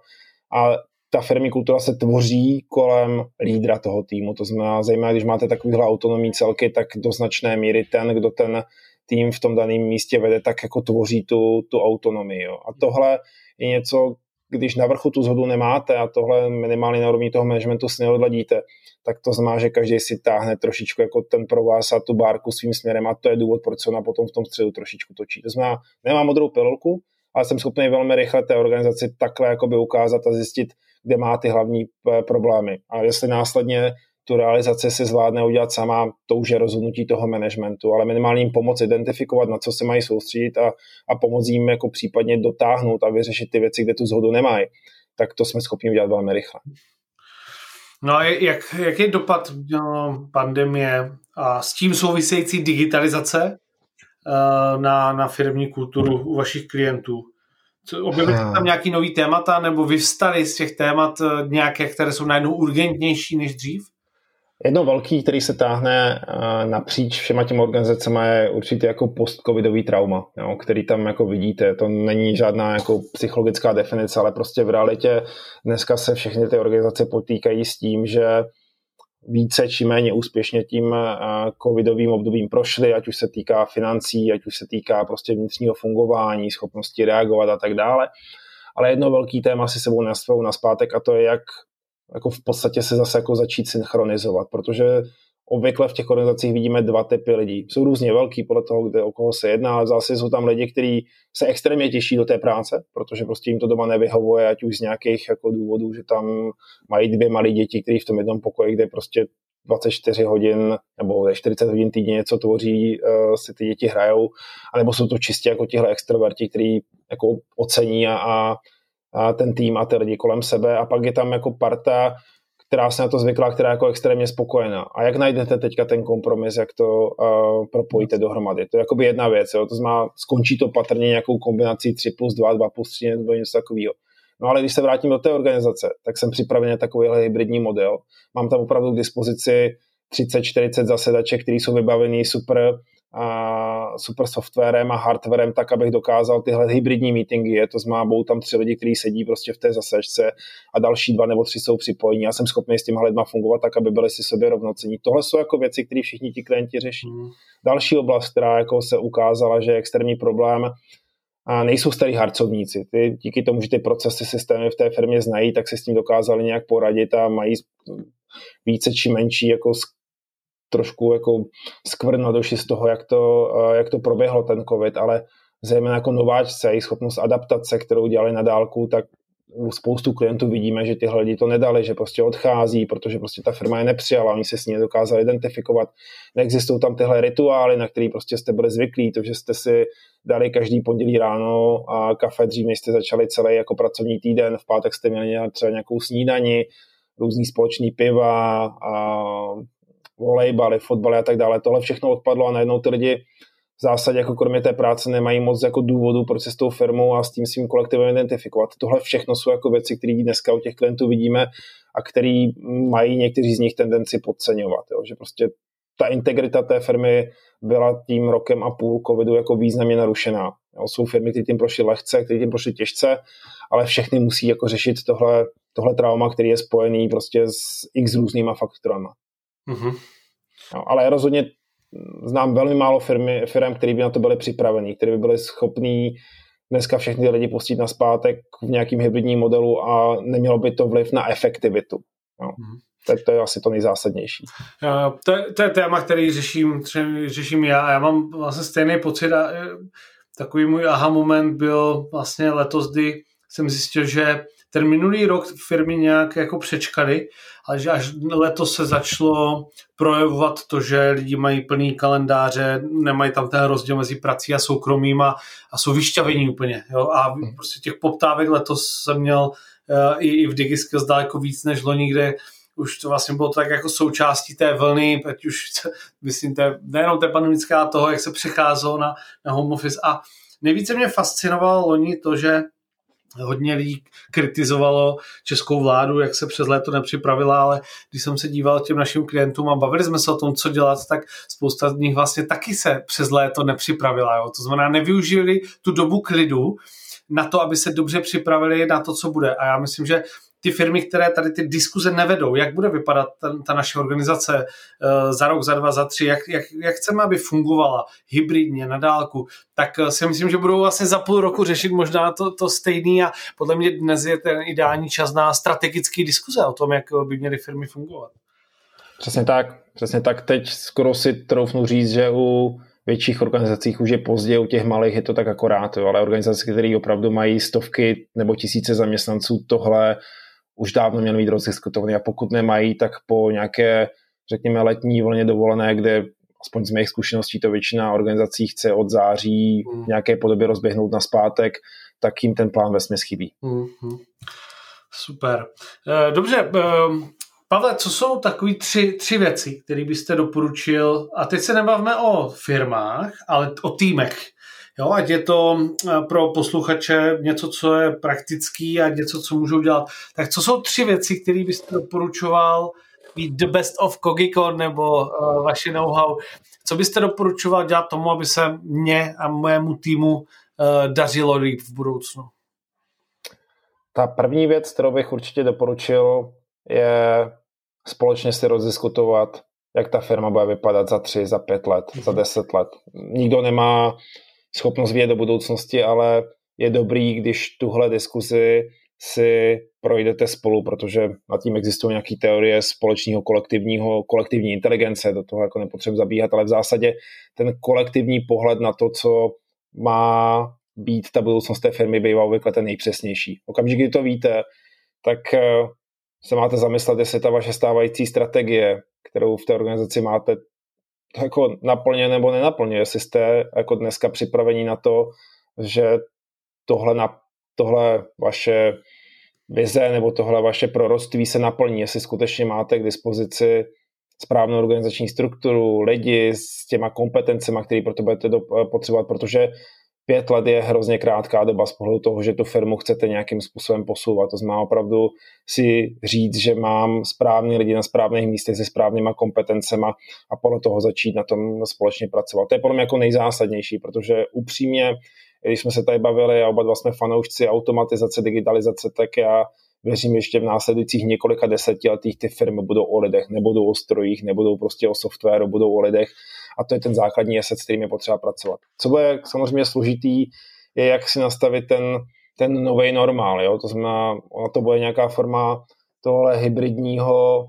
a ta firmní kultura se tvoří kolem lídra toho týmu. To znamená, zejména když máte takovýhle autonomní celky, tak do značné míry ten, kdo ten tým v tom daném místě vede, tak jako tvoří tu, tu autonomii. Jo. A tohle je něco, když na vrchu tu zhodu nemáte a tohle minimálně na úrovni toho managementu si neodladíte, tak to znamená, že každý si táhne trošičku jako ten pro vás a tu bárku svým směrem a to je důvod, proč se ona potom v tom středu trošičku točí. To znamená, nemám modrou pilulku, ale jsem schopný velmi rychle té organizaci takhle jakoby ukázat a zjistit, kde má ty hlavní eh, problémy. A jestli následně tu realizaci si zvládne udělat sama, to už je rozhodnutí toho managementu, ale minimálně jim pomoct identifikovat, na co se mají soustředit a, a pomoct jim jako případně dotáhnout a vyřešit ty věci, kde tu zhodu nemají, tak to jsme schopni udělat velmi rychle. No a jak, jaký dopad no, pandemie a s tím související digitalizace uh, na, na firmní kulturu u vašich klientů? Objevily se tam nějaký nový témata nebo vyvstaly z těch témat eh, nějaké, které jsou najednou urgentnější než dřív? Jedno velký, který se táhne eh, napříč všema těmi organizacemi, je určitě jako post-covidový trauma, jo, který tam jako vidíte. To není žádná jako psychologická definice, ale prostě v realitě dneska se všechny ty organizace potýkají s tím, že více či méně úspěšně tím eh, covidovým obdobím prošli, ať už se týká financí, ať už se týká prostě vnitřního fungování, schopnosti reagovat a tak dále. Ale jedno velký téma si sebou nesvou na zpátek a to je, jak jako v podstatě se zase jako začít synchronizovat, protože obvykle v těch organizacích vidíme dva typy lidí. Jsou různě velký podle toho, kde, o koho se jedná, ale zase jsou tam lidi, kteří se extrémně těší do té práce, protože prostě jim to doma nevyhovuje, ať už z nějakých jako důvodů, že tam mají dvě malé děti, kteří v tom jednom pokoji, kde prostě 24 hodin nebo 40 hodin týdně něco tvoří, uh, si ty děti hrajou, anebo jsou to čistě jako tihle extroverti, kteří jako ocení a a ten tým a ty lidi kolem sebe a pak je tam jako parta, která se na to zvykla, která je jako extrémně spokojená. A jak najdete teďka ten kompromis, jak to uh, propojíte dohromady? To je jakoby jedna věc, jo? to znamená, skončí to patrně nějakou kombinací 3 plus 2, 2 plus 3 nebo něco takového. No ale když se vrátím do té organizace, tak jsem připraven na takovýhle hybridní model. Mám tam opravdu k dispozici 30-40 zasedaček, které jsou vybavený super super softwarem a hardwarem, tak abych dokázal tyhle hybridní meetingy, je to znamená, budou tam tři lidi, kteří sedí prostě v té zasečce a další dva nebo tři jsou připojení. Já jsem schopný s těma lidma fungovat tak, aby byli si sobě rovnocení. Tohle jsou jako věci, které všichni ti klienti řeší. Mm. Další oblast, která jako se ukázala, že je extrémní problém, a nejsou starý harcovníci. Ty, díky tomu, že ty procesy, systémy v té firmě znají, tak se s tím dokázali nějak poradit a mají více či menší jako trošku jako skvrn na duši z toho, jak to, jak to proběhlo ten covid, ale zejména jako nováčce, jejich schopnost adaptace, kterou dělali na dálku, tak u spoustu klientů vidíme, že tyhle lidi to nedali, že prostě odchází, protože prostě ta firma je nepřijala, oni se s ní nedokázali identifikovat. Neexistují tam tyhle rituály, na který prostě jste byli zvyklí, to, že jste si dali každý pondělí ráno a kafe dřív, než jste začali celý jako pracovní týden, v pátek jste měli třeba nějakou snídani, různý společný piva a volejbaly, fotbaly a tak dále. Tohle všechno odpadlo a najednou ty lidi v zásadě jako kromě té práce nemají moc jako důvodů, proč se s tou firmou a s tím svým kolektivem identifikovat. Tohle všechno jsou jako věci, které dneska u těch klientů vidíme a které mají někteří z nich tendenci podceňovat. Jo? Že prostě ta integrita té firmy byla tím rokem a půl covidu jako významně narušená. Jo? Jsou firmy, které tím prošly lehce, které tím prošly těžce, ale všechny musí jako řešit tohle, tohle trauma, který je spojený prostě s x různýma faktorama. Mm-hmm. No, ale rozhodně znám velmi málo firmy, firm, které by na to byly připraveny, které by byly schopní dneska všechny lidi pustit na zpátek v nějakým hybridním modelu a nemělo by to vliv na efektivitu. No. Mm-hmm. To, to je asi to nejzásadnější. To, to je téma, který řeším, řeším já a já mám vlastně stejný pocit a e, takový můj aha moment byl vlastně letos, kdy jsem zjistil, že ten minulý rok firmy nějak jako přečkali, ale že až letos se začalo projevovat to, že lidi mají plný kalendáře, nemají tam ten rozdíl mezi prací a soukromým a, a jsou vyšťavení úplně. Jo? A hmm. prostě těch poptávek letos jsem měl uh, i, i v DigiSkills daleko víc než loni, kde už to vlastně bylo tak jako součástí té vlny, ať už myslím, té, nejenom té pandemická toho, jak se přecházelo na, na home office a nejvíce mě fascinovalo loni to, že hodně lidí kritizovalo českou vládu, jak se přes léto nepřipravila, ale když jsem se díval těm našim klientům a bavili jsme se o tom, co dělat, tak spousta z nich vlastně taky se přes léto nepřipravila. Jo? To znamená, nevyužili tu dobu klidu na to, aby se dobře připravili na to, co bude. A já myslím, že ty firmy, které tady ty diskuze nevedou, jak bude vypadat ten, ta naše organizace uh, za rok, za dva, za tři, jak, jak, jak chceme, aby fungovala hybridně, na dálku, tak uh, si myslím, že budou vlastně za půl roku řešit možná to, to stejný a podle mě dnes je ten ideální čas na strategické diskuze o tom, jak by měly firmy fungovat. Přesně tak, přesně tak. Teď skoro si troufnu říct, že u větších organizacích už je pozdě, u těch malých je to tak akorát, jo, ale organizace, které opravdu mají stovky nebo tisíce zaměstnanců, tohle už dávno měl být rozdiskutovaný a pokud nemají, tak po nějaké, řekněme, letní vlně dovolené, kde aspoň z mých zkušeností to většina organizací chce od září v hmm. nějaké podobě rozběhnout na zpátek, tak jim ten plán ve chybí. Mm-hmm. Super. Eh, dobře, eh, Pavle, co jsou takové tři, tři věci, které byste doporučil? A teď se nebavíme o firmách, ale o týmech Jo, ať je to eh, pro posluchače něco, co je praktický a něco, co můžou dělat. Tak co jsou tři věci, které byste doporučoval být the best of Kogikon nebo uh, vaše know-how? Co byste doporučoval dělat tomu, aby se mě a mému týmu uh, dařilo líp v budoucnu? Ta první věc, kterou bych určitě doporučil, je společně si rozdiskutovat, jak ta firma bude vypadat za tři, za pět let, za deset let. Nikdo nemá schopnost vědět do budoucnosti, ale je dobrý, když tuhle diskuzi si projdete spolu, protože nad tím existují nějaké teorie společného kolektivního, kolektivní inteligence, do toho jako nepotřebuji zabíhat, ale v zásadě ten kolektivní pohled na to, co má být ta budoucnost té firmy, bývá obvykle ten nejpřesnější. Okamžik, kdy to víte, tak eh, se máte zamyslet, jestli ta vaše stávající strategie, kterou v té organizaci máte, jako naplně nebo nenaplně, jestli jste jako dneska připraveni na to, že tohle, na, tohle vaše vize nebo tohle vaše proroství se naplní, jestli skutečně máte k dispozici správnou organizační strukturu, lidi s těma kompetencemi, které pro to budete potřebovat, protože pět let je hrozně krátká doba z pohledu toho, že tu firmu chcete nějakým způsobem posouvat. To znamená opravdu si říct, že mám správný lidi na správných místech se správnýma kompetencema a podle toho začít na tom společně pracovat. To je podle mě jako nejzásadnější, protože upřímně, když jsme se tady bavili a oba dva jsme fanoušci automatizace, digitalizace, tak já věřím ještě v následujících několika desetiletích ty firmy budou o lidech, nebudou o strojích, nebudou prostě o softwaru, budou o lidech a to je ten základní asset, s kterým je potřeba pracovat. Co bude samozřejmě složitý, je jak si nastavit ten, ten nový normál, jo? to znamená, ona to bude nějaká forma tohle hybridního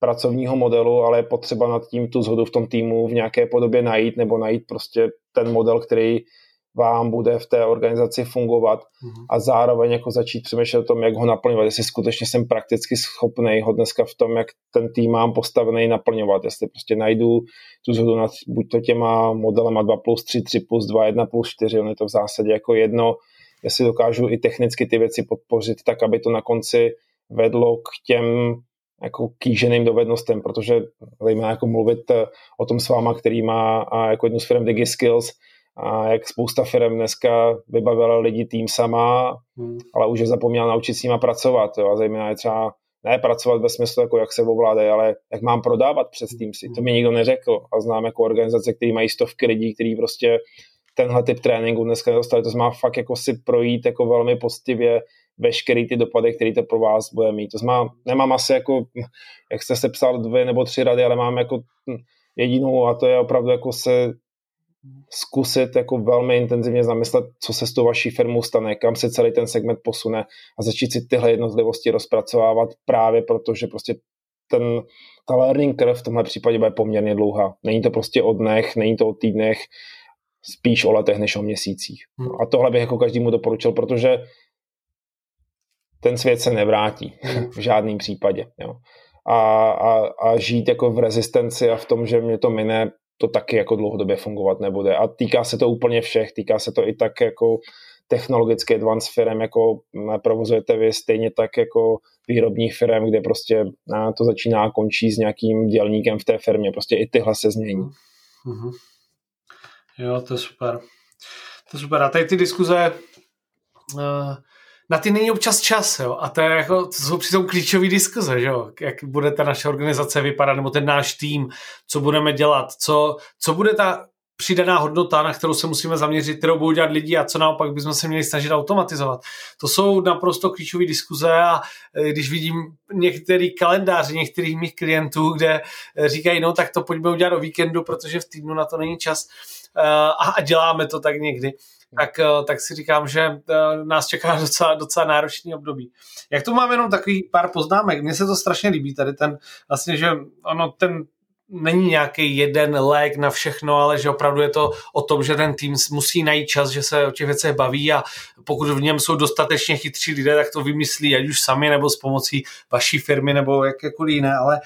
pracovního modelu, ale je potřeba nad tím tu zhodu v tom týmu v nějaké podobě najít nebo najít prostě ten model, který vám bude v té organizaci fungovat mm-hmm. a zároveň jako začít přemýšlet o tom, jak ho naplňovat, jestli skutečně jsem prakticky schopný ho dneska v tom, jak ten tým mám postavený naplňovat, jestli prostě najdu tu zhodu nad buď to těma modelema 2 plus 3, 3 plus 2, 1 plus 4, on je to v zásadě jako jedno, jestli dokážu i technicky ty věci podpořit tak, aby to na konci vedlo k těm jako kýženým dovednostem, protože zejména jako mluvit o tom s váma, který má a jako jednu z firm DigiSkills, a jak spousta firm dneska vybavila lidi tým sama, hmm. ale už je zapomněla naučit s nima pracovat. Jo? A zejména je třeba ne pracovat ve smyslu, jako jak se ovládají, ale jak mám prodávat přes si. To mi nikdo neřekl. A znám jako organizace, které mají stovky lidí, kteří prostě tenhle typ tréninku dneska nedostali. To znamená fakt jako si projít jako velmi postivě veškerý ty dopady, který to pro vás bude mít. To znamená, nemám asi jako, jak jste se psal dvě nebo tři rady, ale mám jako jedinou a to je opravdu jako se zkusit jako velmi intenzivně zamyslet, co se s tou vaší firmou stane, kam se celý ten segment posune a začít si tyhle jednotlivosti rozpracovávat právě proto, že prostě ten, ta learning curve v tomhle případě bude poměrně dlouhá. Není to prostě o dnech, není to o týdnech, spíš o letech než o měsících. Hmm. A tohle bych jako každému doporučil, protože ten svět se nevrátí hmm. v žádném případě. Jo. A, a, a žít jako v rezistenci a v tom, že mě to mine, to taky jako dlouhodobě fungovat nebude. A týká se to úplně všech, týká se to i tak jako technologické advanced firm, jako provozujete vy, stejně tak jako výrobních firm, kde prostě to začíná a končí s nějakým dělníkem v té firmě. Prostě i tyhle se změní. Mm-hmm. Jo, to je super. To je super. A tady ty diskuze uh, na ty není občas čas, jo. A to, je jako, to jsou přitom klíčové diskuze, že jo. Jak bude ta naše organizace vypadat, nebo ten náš tým, co budeme dělat, co, co bude ta přidaná hodnota, na kterou se musíme zaměřit, kterou budou dělat lidi a co naopak bychom se měli snažit automatizovat. To jsou naprosto klíčové diskuze a e, když vidím některý kalendář některých mých klientů, kde e, říkají, no tak to pojďme udělat o víkendu, protože v týdnu na to není čas e, a děláme to tak někdy, tak, eh, tak si říkám, že eh, nás čeká docela, docela náročný období. Jak tu mám jenom takový pár poznámek, mně se to strašně líbí, tady ten vlastně, že ono ten není nějaký jeden lék na všechno, ale že opravdu je to o tom, že ten tým musí najít čas, že se o těch věcech baví a pokud v něm jsou dostatečně chytří lidé, tak to vymyslí, ať už sami nebo s pomocí vaší firmy nebo jakékoliv jiné, ale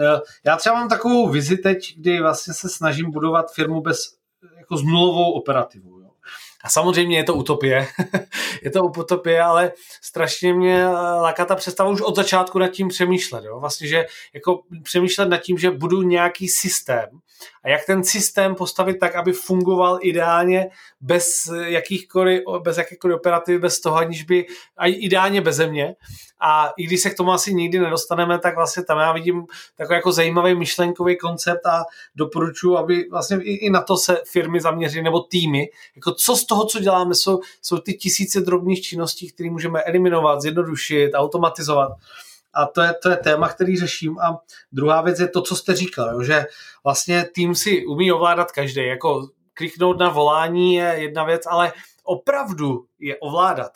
eh, já třeba mám takovou vizi teď, kdy vlastně se snažím budovat firmu bez jako s nulovou operativou A samozřejmě je to utopie, je to utopie, ale strašně mě láká ta představa už od začátku nad tím přemýšlet. Jo? Vlastně, že jako přemýšlet nad tím, že budu nějaký systém a jak ten systém postavit tak, aby fungoval ideálně bez jakýchkoliv, bez jakékoliv operativy, bez toho, aniž by, a ideálně bez země. A i když se k tomu asi nikdy nedostaneme, tak vlastně tam já vidím takový jako zajímavý myšlenkový koncept a doporučuji, aby vlastně i, i na to se firmy zaměřily, nebo týmy. Jako co z toho, co děláme, jsou, jsou ty tisíce drobných činností, které můžeme eliminovat, zjednodušit, automatizovat. A to je, to je téma, který řeším. A druhá věc je to, co jste říkal, jo, že vlastně tým si umí ovládat každý. Jako kliknout na volání je jedna věc, ale opravdu je ovládat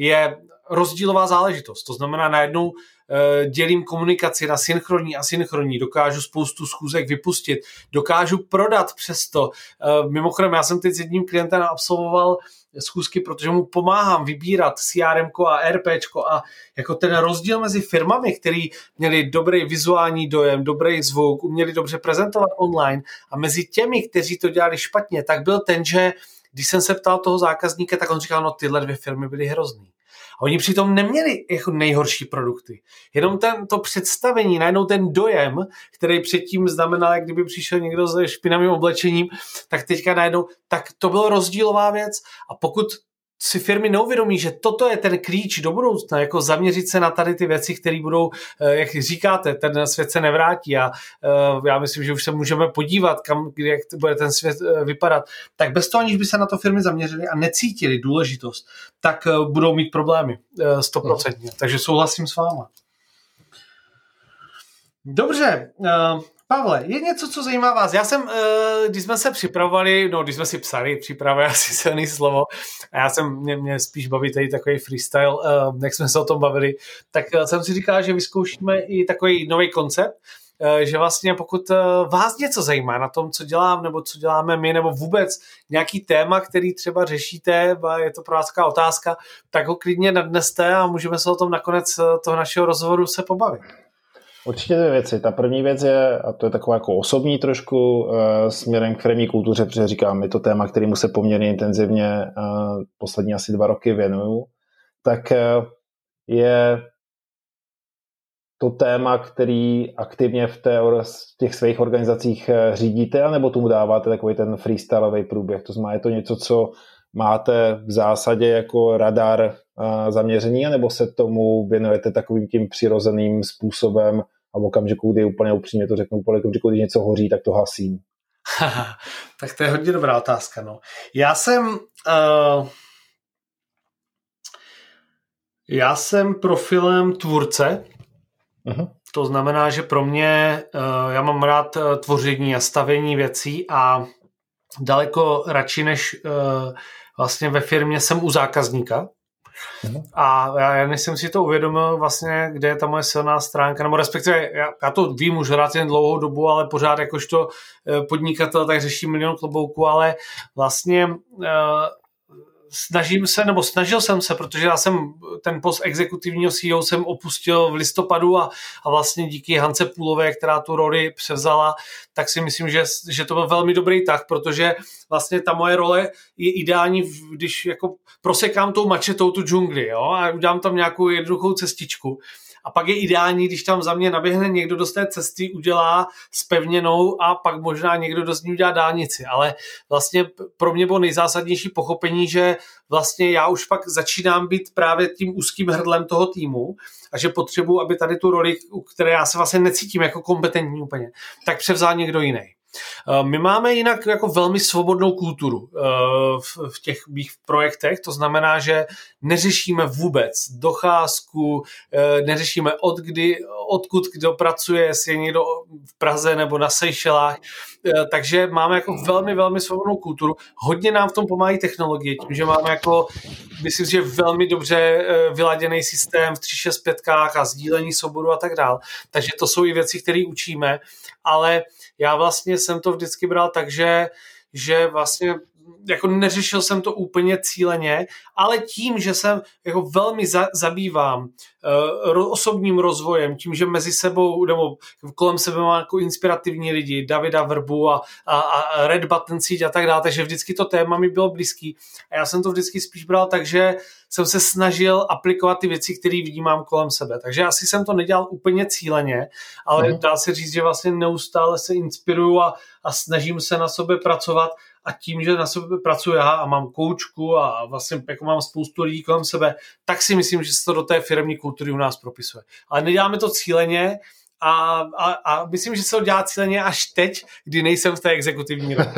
je rozdílová záležitost. To znamená, najednou e, dělím komunikaci na synchronní a synchronní, dokážu spoustu schůzek vypustit, dokážu prodat přesto. E, mimochodem, já jsem teď s jedním klientem absolvoval schůzky, protože mu pomáhám vybírat CRM a RP a jako ten rozdíl mezi firmami, který měli dobrý vizuální dojem, dobrý zvuk, uměli dobře prezentovat online a mezi těmi, kteří to dělali špatně, tak byl ten, že když jsem se ptal toho zákazníka, tak on říkal, no tyhle dvě firmy byly hrozný. Oni přitom neměli jako nejhorší produkty. Jenom ten, to představení, najednou ten dojem, který předtím znamenal, jak kdyby přišel někdo se špinavým oblečením, tak teďka najednou, tak to byla rozdílová věc. A pokud si firmy neuvědomí, že toto je ten klíč do budoucna, jako zaměřit se na tady ty věci, které budou, eh, jak říkáte, ten svět se nevrátí a eh, já myslím, že už se můžeme podívat, kam, jak bude ten svět eh, vypadat, tak bez toho, aniž by se na to firmy zaměřily a necítili důležitost, tak budou mít problémy, stoprocentně. Takže souhlasím s váma. Dobře, Pavle, je něco, co zajímá vás? Já jsem, eh, když jsme se připravovali, no když jsme si psali, příprava je asi silný slovo, a já jsem, mě, mě spíš baví tady takový freestyle, eh, jak jsme se o tom bavili, tak eh, jsem si říkal, že vyzkoušíme i takový nový koncept, že vlastně pokud vás něco zajímá na tom, co dělám, nebo co děláme my, nebo vůbec nějaký téma, který třeba řešíte, je to pro vás otázka, tak ho klidně nadneste a můžeme se o tom nakonec toho našeho rozhovoru se pobavit. Určitě dvě věci. Ta první věc je, a to je taková jako osobní trošku, uh, směrem k firmní kultuře, protože říkám, je to téma, kterému se poměrně intenzivně uh, poslední asi dva roky věnuju, tak uh, je to téma, který aktivně v, té, v těch svých organizacích řídíte, anebo tomu dáváte takový ten freestyleový průběh. To znamená, je to něco, co máte v zásadě jako radar zaměření, anebo se tomu věnujete takovým tím přirozeným způsobem a v okamžiku, kdy úplně upřímně to řeknu, po okamžiku, kdy něco hoří, tak to hasím? tak to je hodně dobrá otázka. No. Já jsem uh, já jsem profilem tvůrce, uh-huh. to znamená, že pro mě, uh, já mám rád uh, tvoření a stavění věcí a daleko radši než uh, vlastně ve firmě jsem u zákazníka. A já, než jsem si to uvědomil vlastně, kde je ta moje silná stránka, nebo respektive já, já to vím už jen dlouhou dobu, ale pořád jakožto eh, podnikatel tak řeším milion klobouků, ale vlastně uh, snažím se, nebo snažil jsem se, protože já jsem ten post exekutivního CEO jsem opustil v listopadu a, a vlastně díky Hance Půlové, která tu roli převzala, tak si myslím, že, že to byl velmi dobrý tak, protože vlastně ta moje role je ideální, když jako prosekám tou mačetou tu džungli jo, a udělám tam nějakou jednoduchou cestičku a pak je ideální, když tam za mě naběhne někdo do té cesty, udělá spevněnou a pak možná někdo do ní udělá dálnici. Ale vlastně pro mě bylo nejzásadnější pochopení, že vlastně já už pak začínám být právě tím úzkým hrdlem toho týmu a že potřebuji, aby tady tu roli, u které já se vlastně necítím jako kompetentní úplně, tak převzal někdo jiný. Eh, my máme jinak jako velmi svobodnou kulturu eh, v těch mých projektech, to znamená, že neřešíme vůbec docházku, eh, neřešíme od kdy, odkud kdo pracuje, jestli je někdo v Praze nebo na Seychelách, takže máme jako velmi, velmi svobodnou kulturu. Hodně nám v tom pomáhají technologie, tím, že máme jako, myslím že velmi dobře vyladěný systém v 365 a sdílení souboru a tak dále. Takže to jsou i věci, které učíme, ale já vlastně jsem to vždycky bral tak, že, že vlastně jako neřešil jsem to úplně cíleně, ale tím, že jsem jako velmi za, zabývám uh, osobním rozvojem, tím, že mezi sebou nebo kolem sebe mám jako inspirativní lidi, Davida Vrbu a, a, a Red Button síť a tak dále, takže vždycky to téma mi bylo blízký a já jsem to vždycky spíš bral tak, že jsem se snažil aplikovat ty věci, které vidím mám kolem sebe. Takže asi jsem to nedělal úplně cíleně, ale mm. dá se říct, že vlastně neustále se inspiruju a, a snažím se na sobě pracovat a tím, že na sobě pracuji já a mám koučku a vlastně jako mám spoustu lidí kolem sebe, tak si myslím, že se to do té firmní kultury u nás propisuje. Ale neděláme to cíleně, a, a, a myslím, že se to dělá cíleně až teď, kdy nejsem v té exekutivní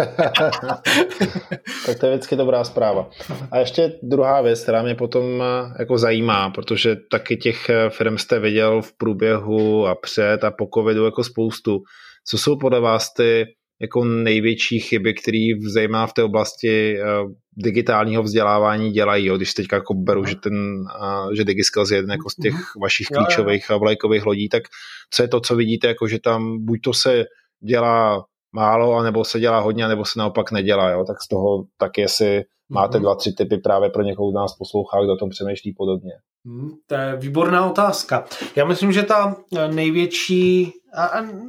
tak to je vždycky dobrá zpráva. A ještě druhá věc, která mě potom eh, jako zajímá, protože taky těch eh, firm jste viděl v průběhu a před a po covidu jako spoustu. Co jsou podle vás ty jako největší chyby, které zajímá v té oblasti uh, digitálního vzdělávání dělají, jo? když teďka jako beru, že, ten, uh, že DigiSkills je jeden jako z těch mhm. vašich klíčových a vlajkových lodí, tak co je to, co vidíte, jako že tam buď to se dělá málo, anebo se dělá hodně, nebo se naopak nedělá, jo? tak z toho tak jestli máte mhm. dva, tři typy právě pro někoho, kdo nás poslouchá, kdo o tom přemýšlí podobně. Hmm, to je výborná otázka. Já myslím, že ta eh, největší,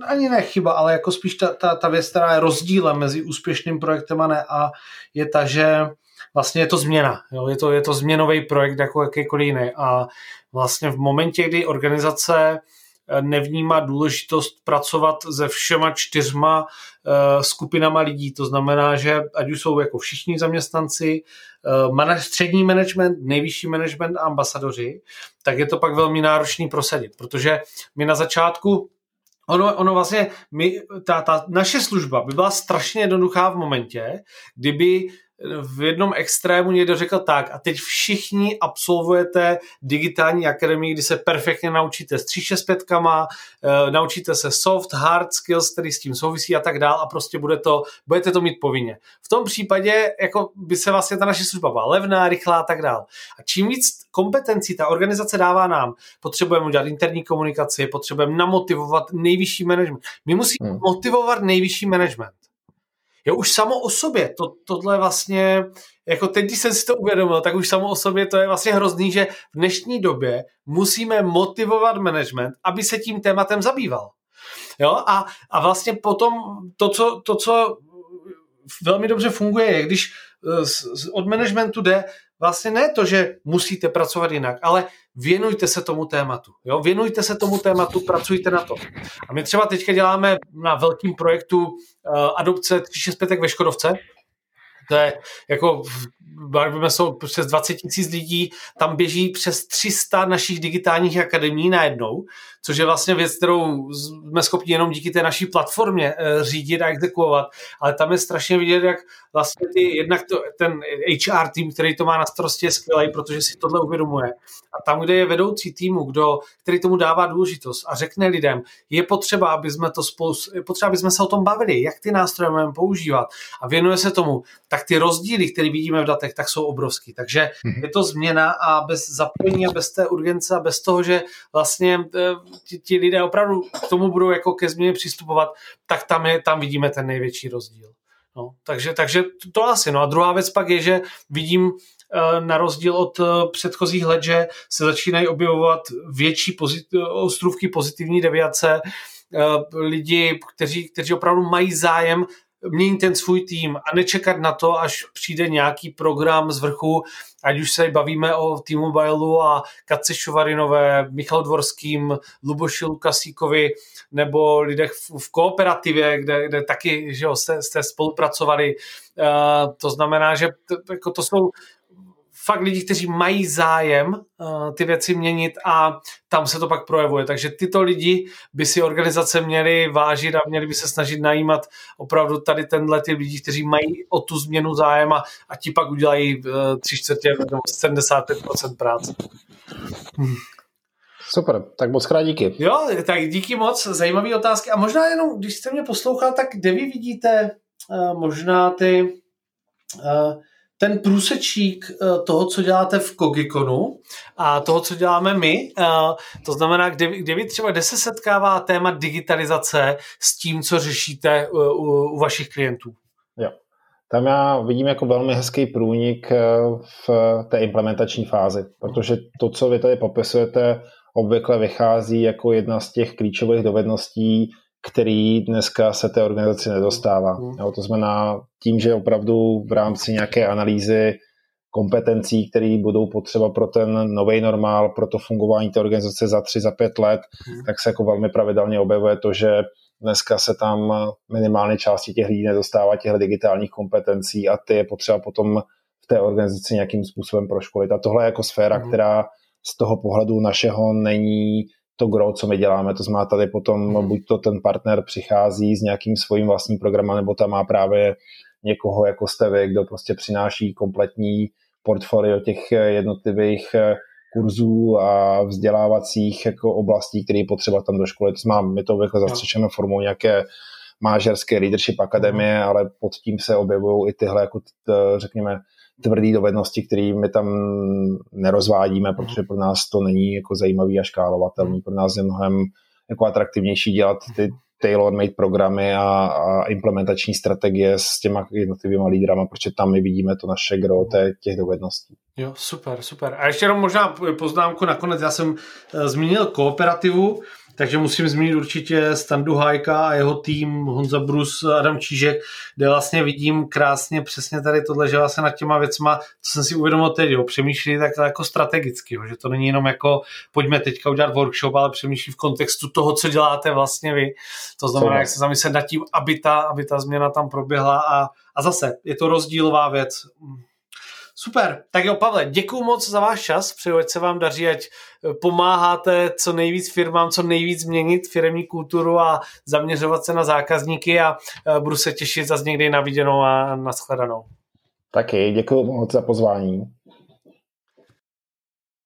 ani ne chyba, ale jako spíš ta, ta, ta věc, která je rozdílem mezi úspěšným projektem a ne, a je ta, že vlastně je to změna. Jo? Je, to, je to změnový projekt jako jakýkoliv jiný. A vlastně v momentě, kdy organizace nevnímá důležitost pracovat se všema čtyřma eh, skupinama lidí. To znamená, že ať už jsou jako všichni zaměstnanci, eh, střední management, nejvyšší management a ambasadoři, tak je to pak velmi náročný prosadit, protože my na začátku Ono, ono vlastně, my, ta, ta naše služba by byla strašně jednoduchá v momentě, kdyby v jednom extrému někdo řekl tak a teď všichni absolvujete digitální akademii, kdy se perfektně naučíte s 365, uh, naučíte se soft, hard skills, který s tím souvisí a tak dál a prostě bude to, budete to mít povinně. V tom případě jako by se vlastně ta naše služba byla levná, rychlá a tak dál. A čím víc kompetencí ta organizace dává nám, potřebujeme udělat interní komunikaci, potřebujeme namotivovat nejvyšší management. My musíme hmm. motivovat nejvyšší management jo, už samo o sobě, to, tohle vlastně, jako teď, když jsem si to uvědomil, tak už samo o sobě to je vlastně hrozný, že v dnešní době musíme motivovat management, aby se tím tématem zabýval. Jo, a, a vlastně potom to co, to, co velmi dobře funguje, je, když eh, od managementu jde vlastně ne to, že musíte pracovat jinak, ale věnujte se tomu tématu. Jo? Věnujte se tomu tématu, pracujte na to. A my třeba teďka děláme na velkým projektu uh, adopce 365 ve Škodovce, to je jako, bavíme se přes 20 tisíc lidí, tam běží přes 300 našich digitálních akademií najednou, což je vlastně věc, kterou jsme schopni jenom díky té naší platformě eh, řídit a exekuovat. Ale tam je strašně vidět, jak vlastně ty, jednak to, ten HR tým, který to má na starosti, je skvělý, protože si tohle uvědomuje. A tam, kde je vedoucí týmu, kdo, který tomu dává důležitost a řekne lidem, je potřeba, aby jsme to spolu, je potřeba, aby jsme se o tom bavili, jak ty nástroje máme používat a věnuje se tomu, tak ty rozdíly, které vidíme v datech, tak jsou obrovský. Takže mhm. je to změna a bez zapojení a bez té urgence a bez toho, že vlastně eh, ti, ti lidé opravdu k tomu budou jako ke změně přistupovat, tak tam, je, tam vidíme ten největší rozdíl. No, takže, takže to asi. No a druhá věc pak je, že vidím eh, na rozdíl od eh, předchozích let, že se začínají objevovat větší pozit, ostrůvky pozitivní deviace, lidi, kteří, kteří opravdu mají zájem měnit ten svůj tým a nečekat na to, až přijde nějaký program z vrchu, ať už se bavíme o T-Mobile a Katce Šovarinové, Michal Dvorským, Luboši Lukasíkovi nebo lidech v, v kooperativě, kde, kde taky že jo, jste, jste spolupracovali. Uh, to znamená, že to, jako to jsou fakt lidi, kteří mají zájem uh, ty věci měnit a tam se to pak projevuje. Takže tyto lidi by si organizace měly vážit a měly by se snažit najímat opravdu tady tenhle ty lidi, kteří mají o tu změnu zájem a, a ti pak udělají uh, tři čtvrtě nebo 75% práce. Hmm. Super, tak moc krát díky. Jo, tak díky moc, zajímavé otázky. A možná jenom, když jste mě poslouchal, tak kde vy vidíte uh, možná ty uh, ten průsečík eh, toho, co děláte v Kogikonu a toho, co děláme my, eh, to znamená, kde, kde vy třeba, kde se setkává téma digitalizace s tím, co řešíte u, u, u vašich klientů? Jo. tam já vidím jako velmi hezký průnik eh, v té implementační fázi, protože to, co vy tady popisujete, obvykle vychází jako jedna z těch klíčových dovedností, který dneska se té organizaci nedostává. Mm. Jo, to znamená tím, že opravdu v rámci nějaké analýzy kompetencí, které budou potřeba pro ten nový normál, pro to fungování té organizace za tři, za pět let, mm. tak se jako velmi pravidelně objevuje to, že dneska se tam minimálně části těch lidí nedostává těch digitálních kompetencí a ty je potřeba potom v té organizaci nějakým způsobem proškolit. A tohle je jako sféra, mm. která z toho pohledu našeho není to gro, co my děláme. To znamená, tady potom mm. buď to ten partner přichází s nějakým svým vlastním programem, nebo tam má právě někoho, jako jste vy, kdo prostě přináší kompletní portfolio těch jednotlivých kurzů a vzdělávacích jako oblastí, které je potřeba tam do školy. To znamená, my to jako zastřešeme formou nějaké mážerské leadership akademie, mm. ale pod tím se objevují i tyhle, jako t, řekněme, tvrdé dovednosti, které my tam nerozvádíme, mm. protože pro nás to není jako zajímavý a škálovatelný. Pro nás je mnohem jako atraktivnější dělat ty tailor-made programy a, a implementační strategie s těma jednotlivými lídrama, protože tam my vidíme to naše gro těch dovedností. Jo, super, super. A ještě jenom možná poznámku nakonec, já jsem uh, zmínil kooperativu, takže musím zmínit určitě Standu Hajka a jeho tým Honza Brus, Adam Čížek, kde vlastně vidím krásně přesně tady tohle, že vlastně nad těma věcma, co jsem si uvědomil teď, jo, přemýšlí tak jako strategicky, jo, že to není jenom jako pojďme teďka udělat workshop, ale přemýšlí v kontextu toho, co děláte vlastně vy. To znamená, jak se zamyslet nad tím, aby ta, aby ta změna tam proběhla a, a zase je to rozdílová věc Super, tak jo Pavle, děkuji moc za váš čas, přeju, ať se vám daří, ať eh, pomáháte co nejvíc firmám, co nejvíc změnit firmní kulturu a zaměřovat se na zákazníky a eh, budu se těšit zase někdy na viděnou a nashledanou. Taky, děkuji moc za pozvání.